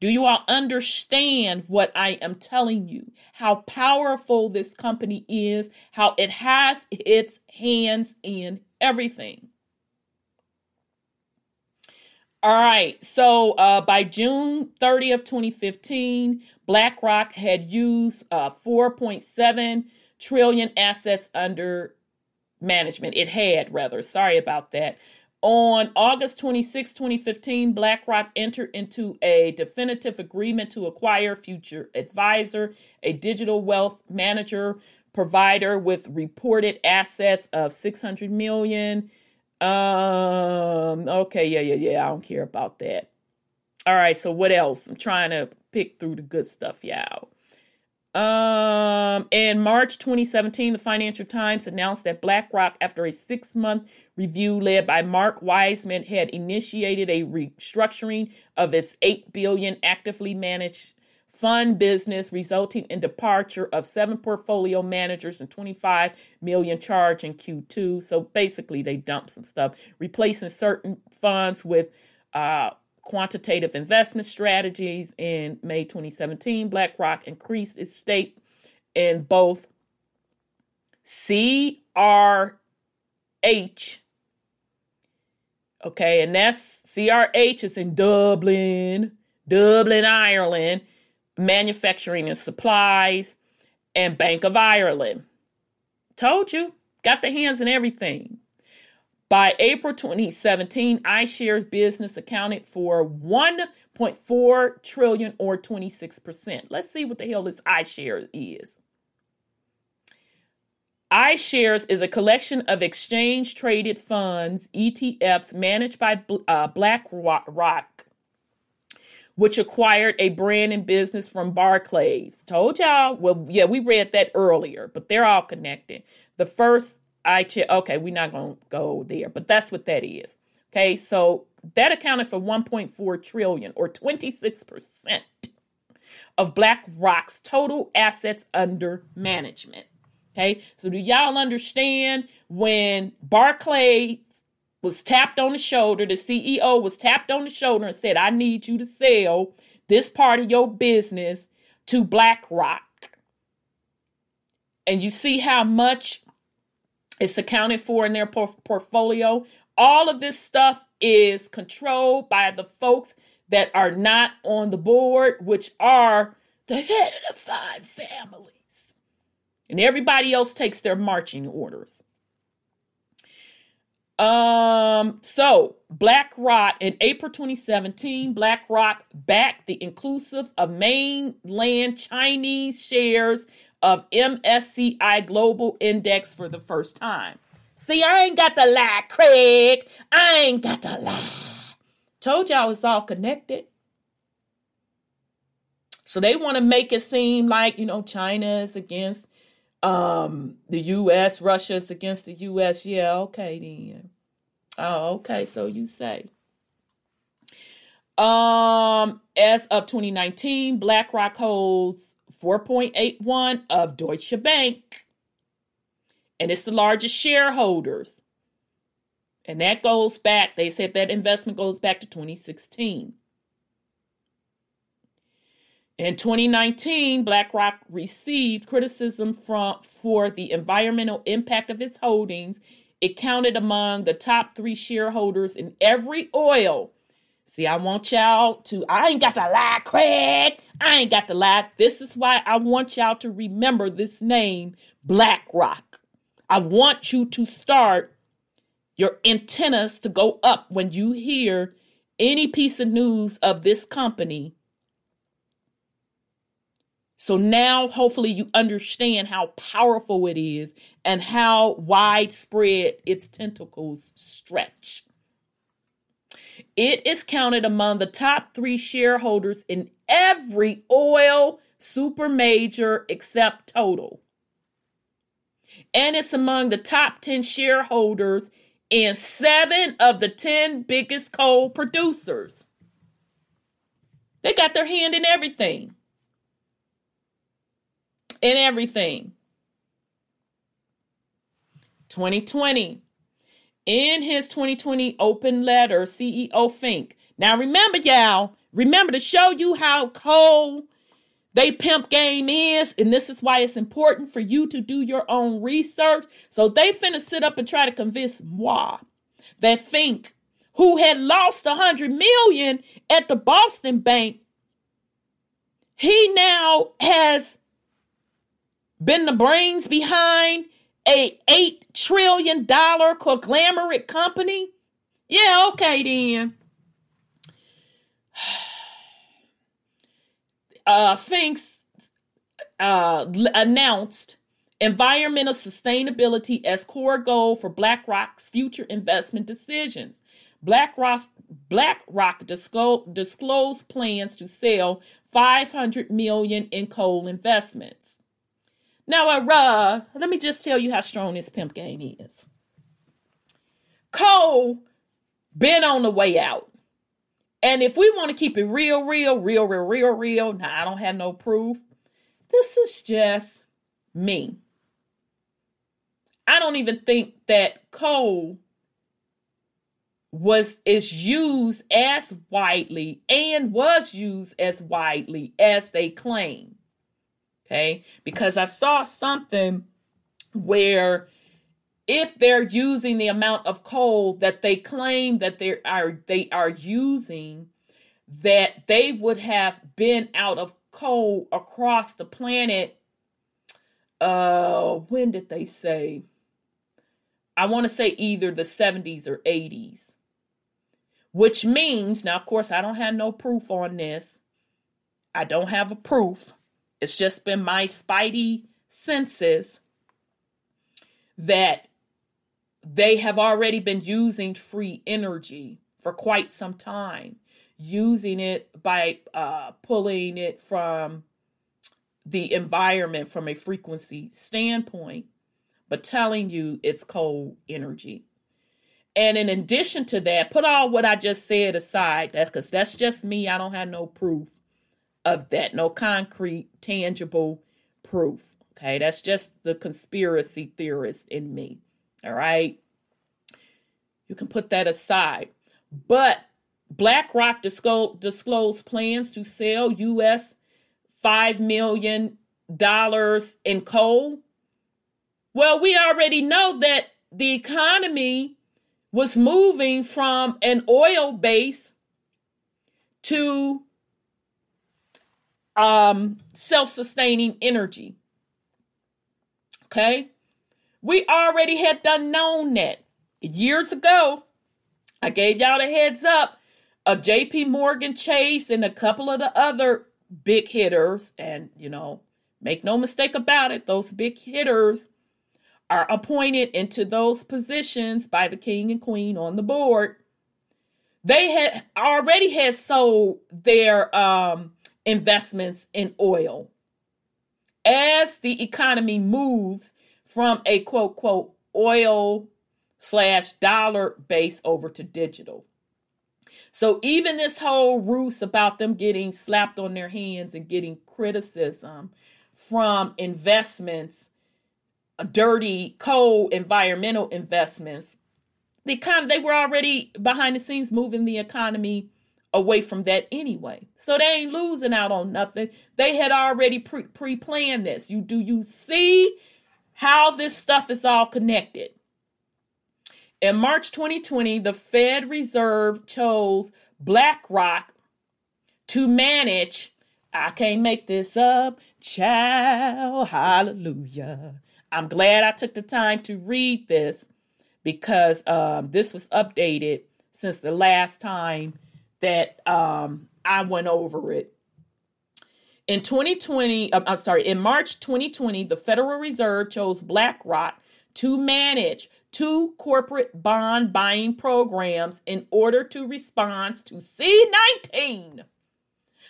Do you all understand what I am telling you? How powerful this company is, how it has its hands in everything. All right. So uh, by June 30 of 2015, BlackRock had used uh, 4.7 trillion assets under management. It had rather. Sorry about that. On August 26, 2015, BlackRock entered into a definitive agreement to acquire Future Advisor, a digital wealth manager provider with reported assets of 600 million um, okay, yeah, yeah, yeah. I don't care about that. All right, so what else? I'm trying to pick through the good stuff, y'all. Um, in March 2017, the Financial Times announced that BlackRock, after a six month review led by Mark Wiseman had initiated a restructuring of its 8 billion actively managed fund business resulting in departure of seven portfolio managers and 25 million charge in Q2. So basically they dumped some stuff, replacing certain funds with uh, quantitative investment strategies in May 2017. BlackRock increased its stake in both CRH, okay, and that's CRH is in Dublin, Dublin, Ireland manufacturing and supplies, and Bank of Ireland. Told you, got the hands in everything. By April 2017, iShares business accounted for 1.4 trillion or 26%. Let's see what the hell this iShares is. iShares is a collection of exchange traded funds, ETFs, managed by uh, BlackRock which acquired a brand and business from Barclays. Told y'all. Well, yeah, we read that earlier, but they're all connected. The first I check, okay, we're not going to go there, but that's what that is. Okay, so that accounted for 1.4 trillion or 26% of BlackRock's total assets under management. Okay, so do y'all understand when Barclays was tapped on the shoulder. The CEO was tapped on the shoulder and said, I need you to sell this part of your business to BlackRock. And you see how much it's accounted for in their por- portfolio. All of this stuff is controlled by the folks that are not on the board, which are the head of the five families. And everybody else takes their marching orders. Um, so BlackRock in April 2017, BlackRock backed the inclusive of mainland Chinese shares of MSCI Global Index for the first time. See, I ain't got the lie, Craig. I ain't got the lie. Told y'all it's all connected. So they want to make it seem like, you know, China is against um the US, Russia's against the US. Yeah, okay then. Oh, okay, so you say. Um, as of 2019, BlackRock holds 4.81 of Deutsche Bank. And it's the largest shareholders. And that goes back, they said that investment goes back to 2016. In 2019, BlackRock received criticism from for the environmental impact of its holdings. It counted among the top three shareholders in every oil. See, I want y'all to, I ain't got to lie, Craig. I ain't got to lie. This is why I want y'all to remember this name, BlackRock. I want you to start your antennas to go up when you hear any piece of news of this company so now, hopefully, you understand how powerful it is and how widespread its tentacles stretch. It is counted among the top three shareholders in every oil super major except Total. And it's among the top 10 shareholders in seven of the 10 biggest coal producers. They got their hand in everything in everything. 2020. In his 2020 open letter, CEO Fink. Now remember, y'all, remember to show you how cold they pimp game is, and this is why it's important for you to do your own research. So they finna sit up and try to convince moi that Fink, who had lost a hundred million at the Boston Bank, he now has been the brains behind a eight trillion dollar conglomerate company? Yeah, okay then. [SIGHS] Uh, Finks uh, announced environmental sustainability as core goal for BlackRock's future investment decisions. BlackRock, BlackRock disclosed, disclosed plans to sell 500 million in coal investments. Now, uh, let me just tell you how strong this pimp game is. coal been on the way out. And if we want to keep it real, real, real, real, real, real, now I don't have no proof. This is just me. I don't even think that coal was is used as widely and was used as widely as they claim. Okay? Because I saw something where if they're using the amount of coal that they claim that they are they are using that they would have been out of coal across the planet uh when did they say? I want to say either the 70s or 80s which means now of course I don't have no proof on this. I don't have a proof it's just been my spidey senses that they have already been using free energy for quite some time, using it by uh, pulling it from the environment from a frequency standpoint, but telling you it's cold energy. And in addition to that, put all what I just said aside, that's because that's just me. I don't have no proof of that, no concrete, tangible proof. Okay, that's just the conspiracy theorist in me. All right. You can put that aside. But BlackRock disclosed plans to sell US $5 million in coal. Well, we already know that the economy was moving from an oil base to um, self sustaining energy. Okay? We already had done known that years ago. I gave y'all the heads up of JP Morgan Chase and a couple of the other big hitters. And, you know, make no mistake about it, those big hitters are appointed into those positions by the king and queen on the board. They had already had sold their um, investments in oil. As the economy moves from a quote, quote, oil slash dollar base over to digital. So even this whole ruse about them getting slapped on their hands and getting criticism from investments, dirty coal environmental investments, they kind of, they were already behind the scenes moving the economy away from that anyway. So they ain't losing out on nothing. They had already pre planned this. You do you see how this stuff is all connected. In March 2020, the Fed Reserve chose BlackRock to manage. I can't make this up. Child, hallelujah. I'm glad I took the time to read this because um, this was updated since the last time that um, I went over it. In 2020, uh, I'm sorry, in March 2020, the Federal Reserve chose BlackRock to manage two corporate bond buying programs in order to respond to C19,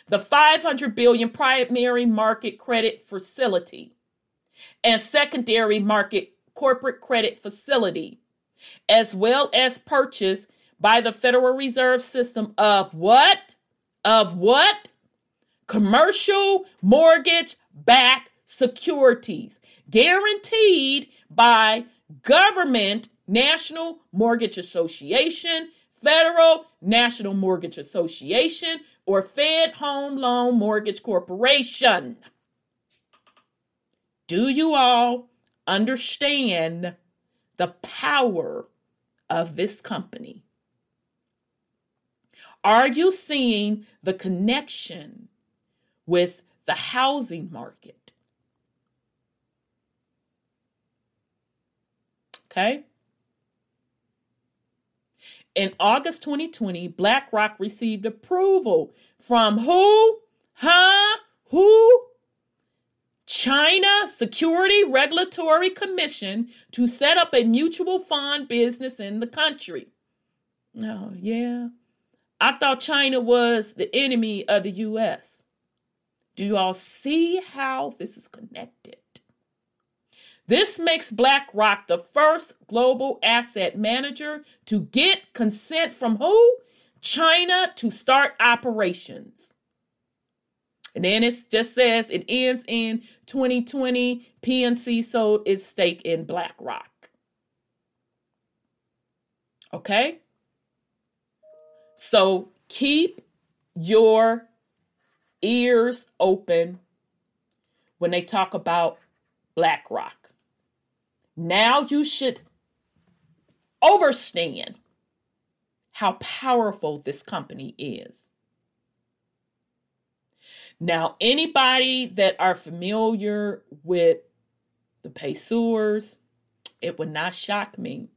the 500 billion primary market credit facility and secondary market corporate credit facility, as well as purchase by the Federal Reserve System of what? Of what? commercial mortgage backed securities guaranteed by government National Mortgage Association, Federal National Mortgage Association, or Fed Home Loan Mortgage Corporation. Do you all understand the power of this company? Are you seeing the connection with the housing market. Okay? In August 2020, BlackRock received approval from who? Huh? Who? China Security Regulatory Commission to set up a mutual fund business in the country. Oh, yeah. I thought China was the enemy of the US. Do you all see how this is connected? This makes BlackRock the first global asset manager to get consent from who? China to start operations. And then it just says it ends in 2020. PNC sold its stake in BlackRock. Okay? So keep your ears open when they talk about BlackRock. Now you should overstand how powerful this company is. Now, anybody that are familiar with the Pesos, it would not shock me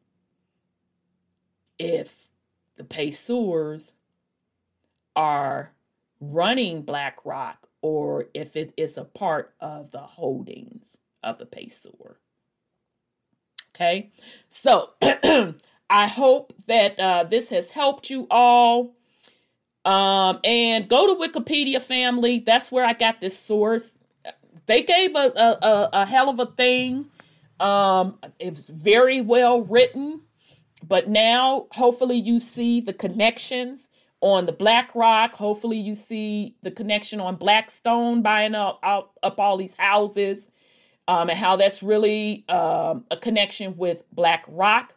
if the Pesos are running BlackRock or if it is a part of the holdings of the Pesor. Okay, so [CLEARS THROAT] I hope that uh, this has helped you all. Um, and go to Wikipedia family. That's where I got this source. They gave a, a, a, a hell of a thing. Um, it's very well written. But now, hopefully, you see the connections on the Black Rock. Hopefully, you see the connection on Blackstone buying up, up, up all these houses um, and how that's really um, a connection with Black Rock.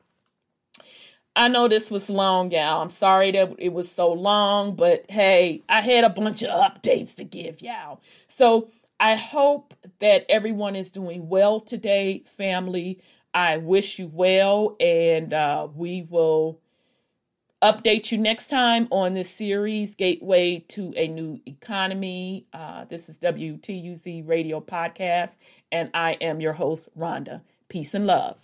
I know this was long, y'all. I'm sorry that it was so long, but hey, I had a bunch of updates to give y'all. So I hope that everyone is doing well today, family. I wish you well, and uh, we will update you next time on this series, Gateway to a New Economy. Uh, this is WTUZ Radio Podcast, and I am your host, Rhonda. Peace and love.